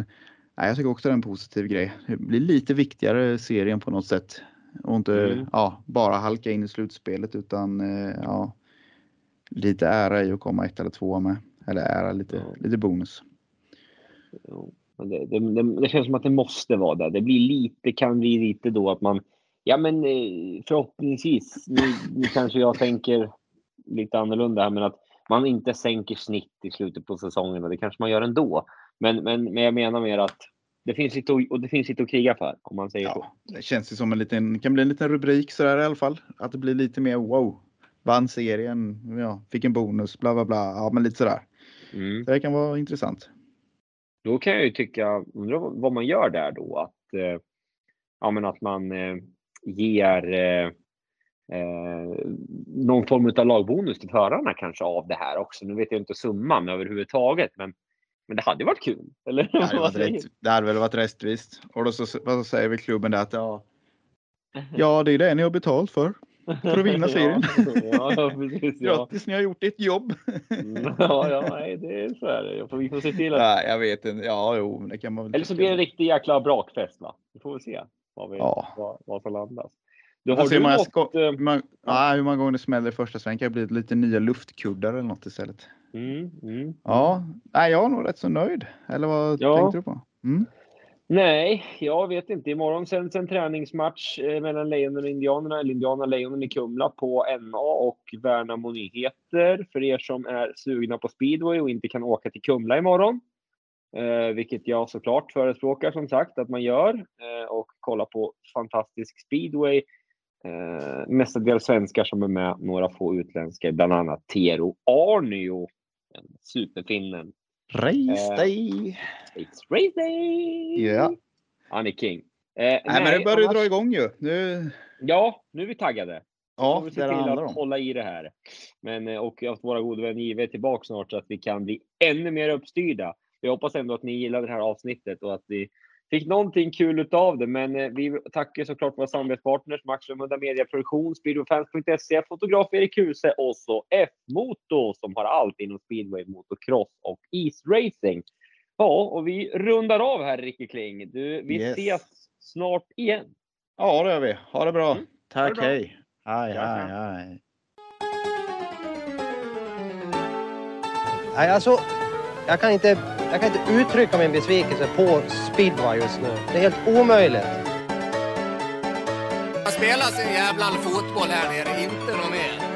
nej, jag tycker också det är en positiv grej. Det blir lite viktigare serien på något sätt. Och inte Mm. ja, bara halka in i slutspelet utan eh, ja, lite ära i att komma ett eller två med. Eller ära, lite, Ja. lite bonus. Men det, det, det, det känns som att det måste vara det. Det blir lite, kan bli lite då att man, ja men eh, förhoppningsvis, nu, nu kanske jag tänker lite annorlunda här, men att man inte sänker snitt i slutet på säsongen och det kanske man gör ändå. Men, men, men jag menar mer att det finns lite, och det finns lite att kriga för, om man säger så. Ja, det känns ju som en liten, kan bli en liten rubrik sådär i alla fall. Att det blir lite mer wow. Vann serien, ja, fick en bonus, bla bla bla. Ja, men lite sådär. Mm. Så det kan vara intressant. Då kan jag ju tycka, undra vad man gör där då, att, eh, ja, men att man eh, ger eh, eh, någon form av lagbonus till förarna kanske av det här också. Nu vet jag inte summan överhuvudtaget, men, men det hade varit kul. Eller? Det hade, varit rätt, det hade väl varit rättvist. Och då så, vad säger vi klubben där att ja, ja, det är det ni har betalt för. För att vinna serien. ja, ja, precis. Ja. Grattis, ni har gjort ert jobb. Mm, ja, ja, nej, det är så är det. Vi får se till att... Nej, jag vet inte. Ja, jo, men det kan man väl Eller så blir det en riktig jäkla brakfest, va? Vi får väl se vad, vi, Ja. vad, vad som landas. Du, har se du hur många eh, hur många- ja, hur många gånger det smäller i första svängen kan det bli lite nya luftkuddar eller något istället. Mm, mm. Ja, nej, jag är nog rätt så nöjd. Eller vad Ja. tänkte du på? Mm. Nej, jag vet inte. Imorgon sänds en träningsmatch eh, mellan Lejonen och Indianerna, eller Indianerna Lejonen i Kumla på NA och Värnamo Nyheter för er som är sugna på speedway och inte kan åka till Kumla imorgon. Eh, vilket jag såklart förespråkar som sagt att man gör eh, och kolla på fantastisk speedway. Eh, mestadels svenskar som är med, några få utländska, bland annat Tero Arnio, superfinnen. Race Eh, day! It's race day! Ja. Han är king. Eh, Nej, men det börjar ju dra igång ju. Nu, Ja, nu är vi taggade. ja, vi det är det till handlar att om. hålla i det här. Men, eh, och att våra gode vän JW är tillbaka snart så att vi kan bli ännu mer uppstyrda. Jag hoppas ändå att ni gillade det här avsnittet och att ni fick någonting kul utav det. Men eh, vi tackar såklart våra samarbetspartners Max Munda Media Produktion, Speedwayfans.se, fotograf Erik Huse och så F-Moto som har allt inom speedway, motocross och isracing. Ja, och vi rundar av här Ricky Kling. Du, vi Yes. ses snart igen. Ja, det gör vi. Ha det bra. Mm. Tack, bra. hej. Hej, hej, hej. Nej, alltså, jag kan, inte, jag kan inte uttrycka min besvikelse på speedway just nu. Det är helt omöjligt. Man spelar sin jävla fotboll här nere, inte något mer.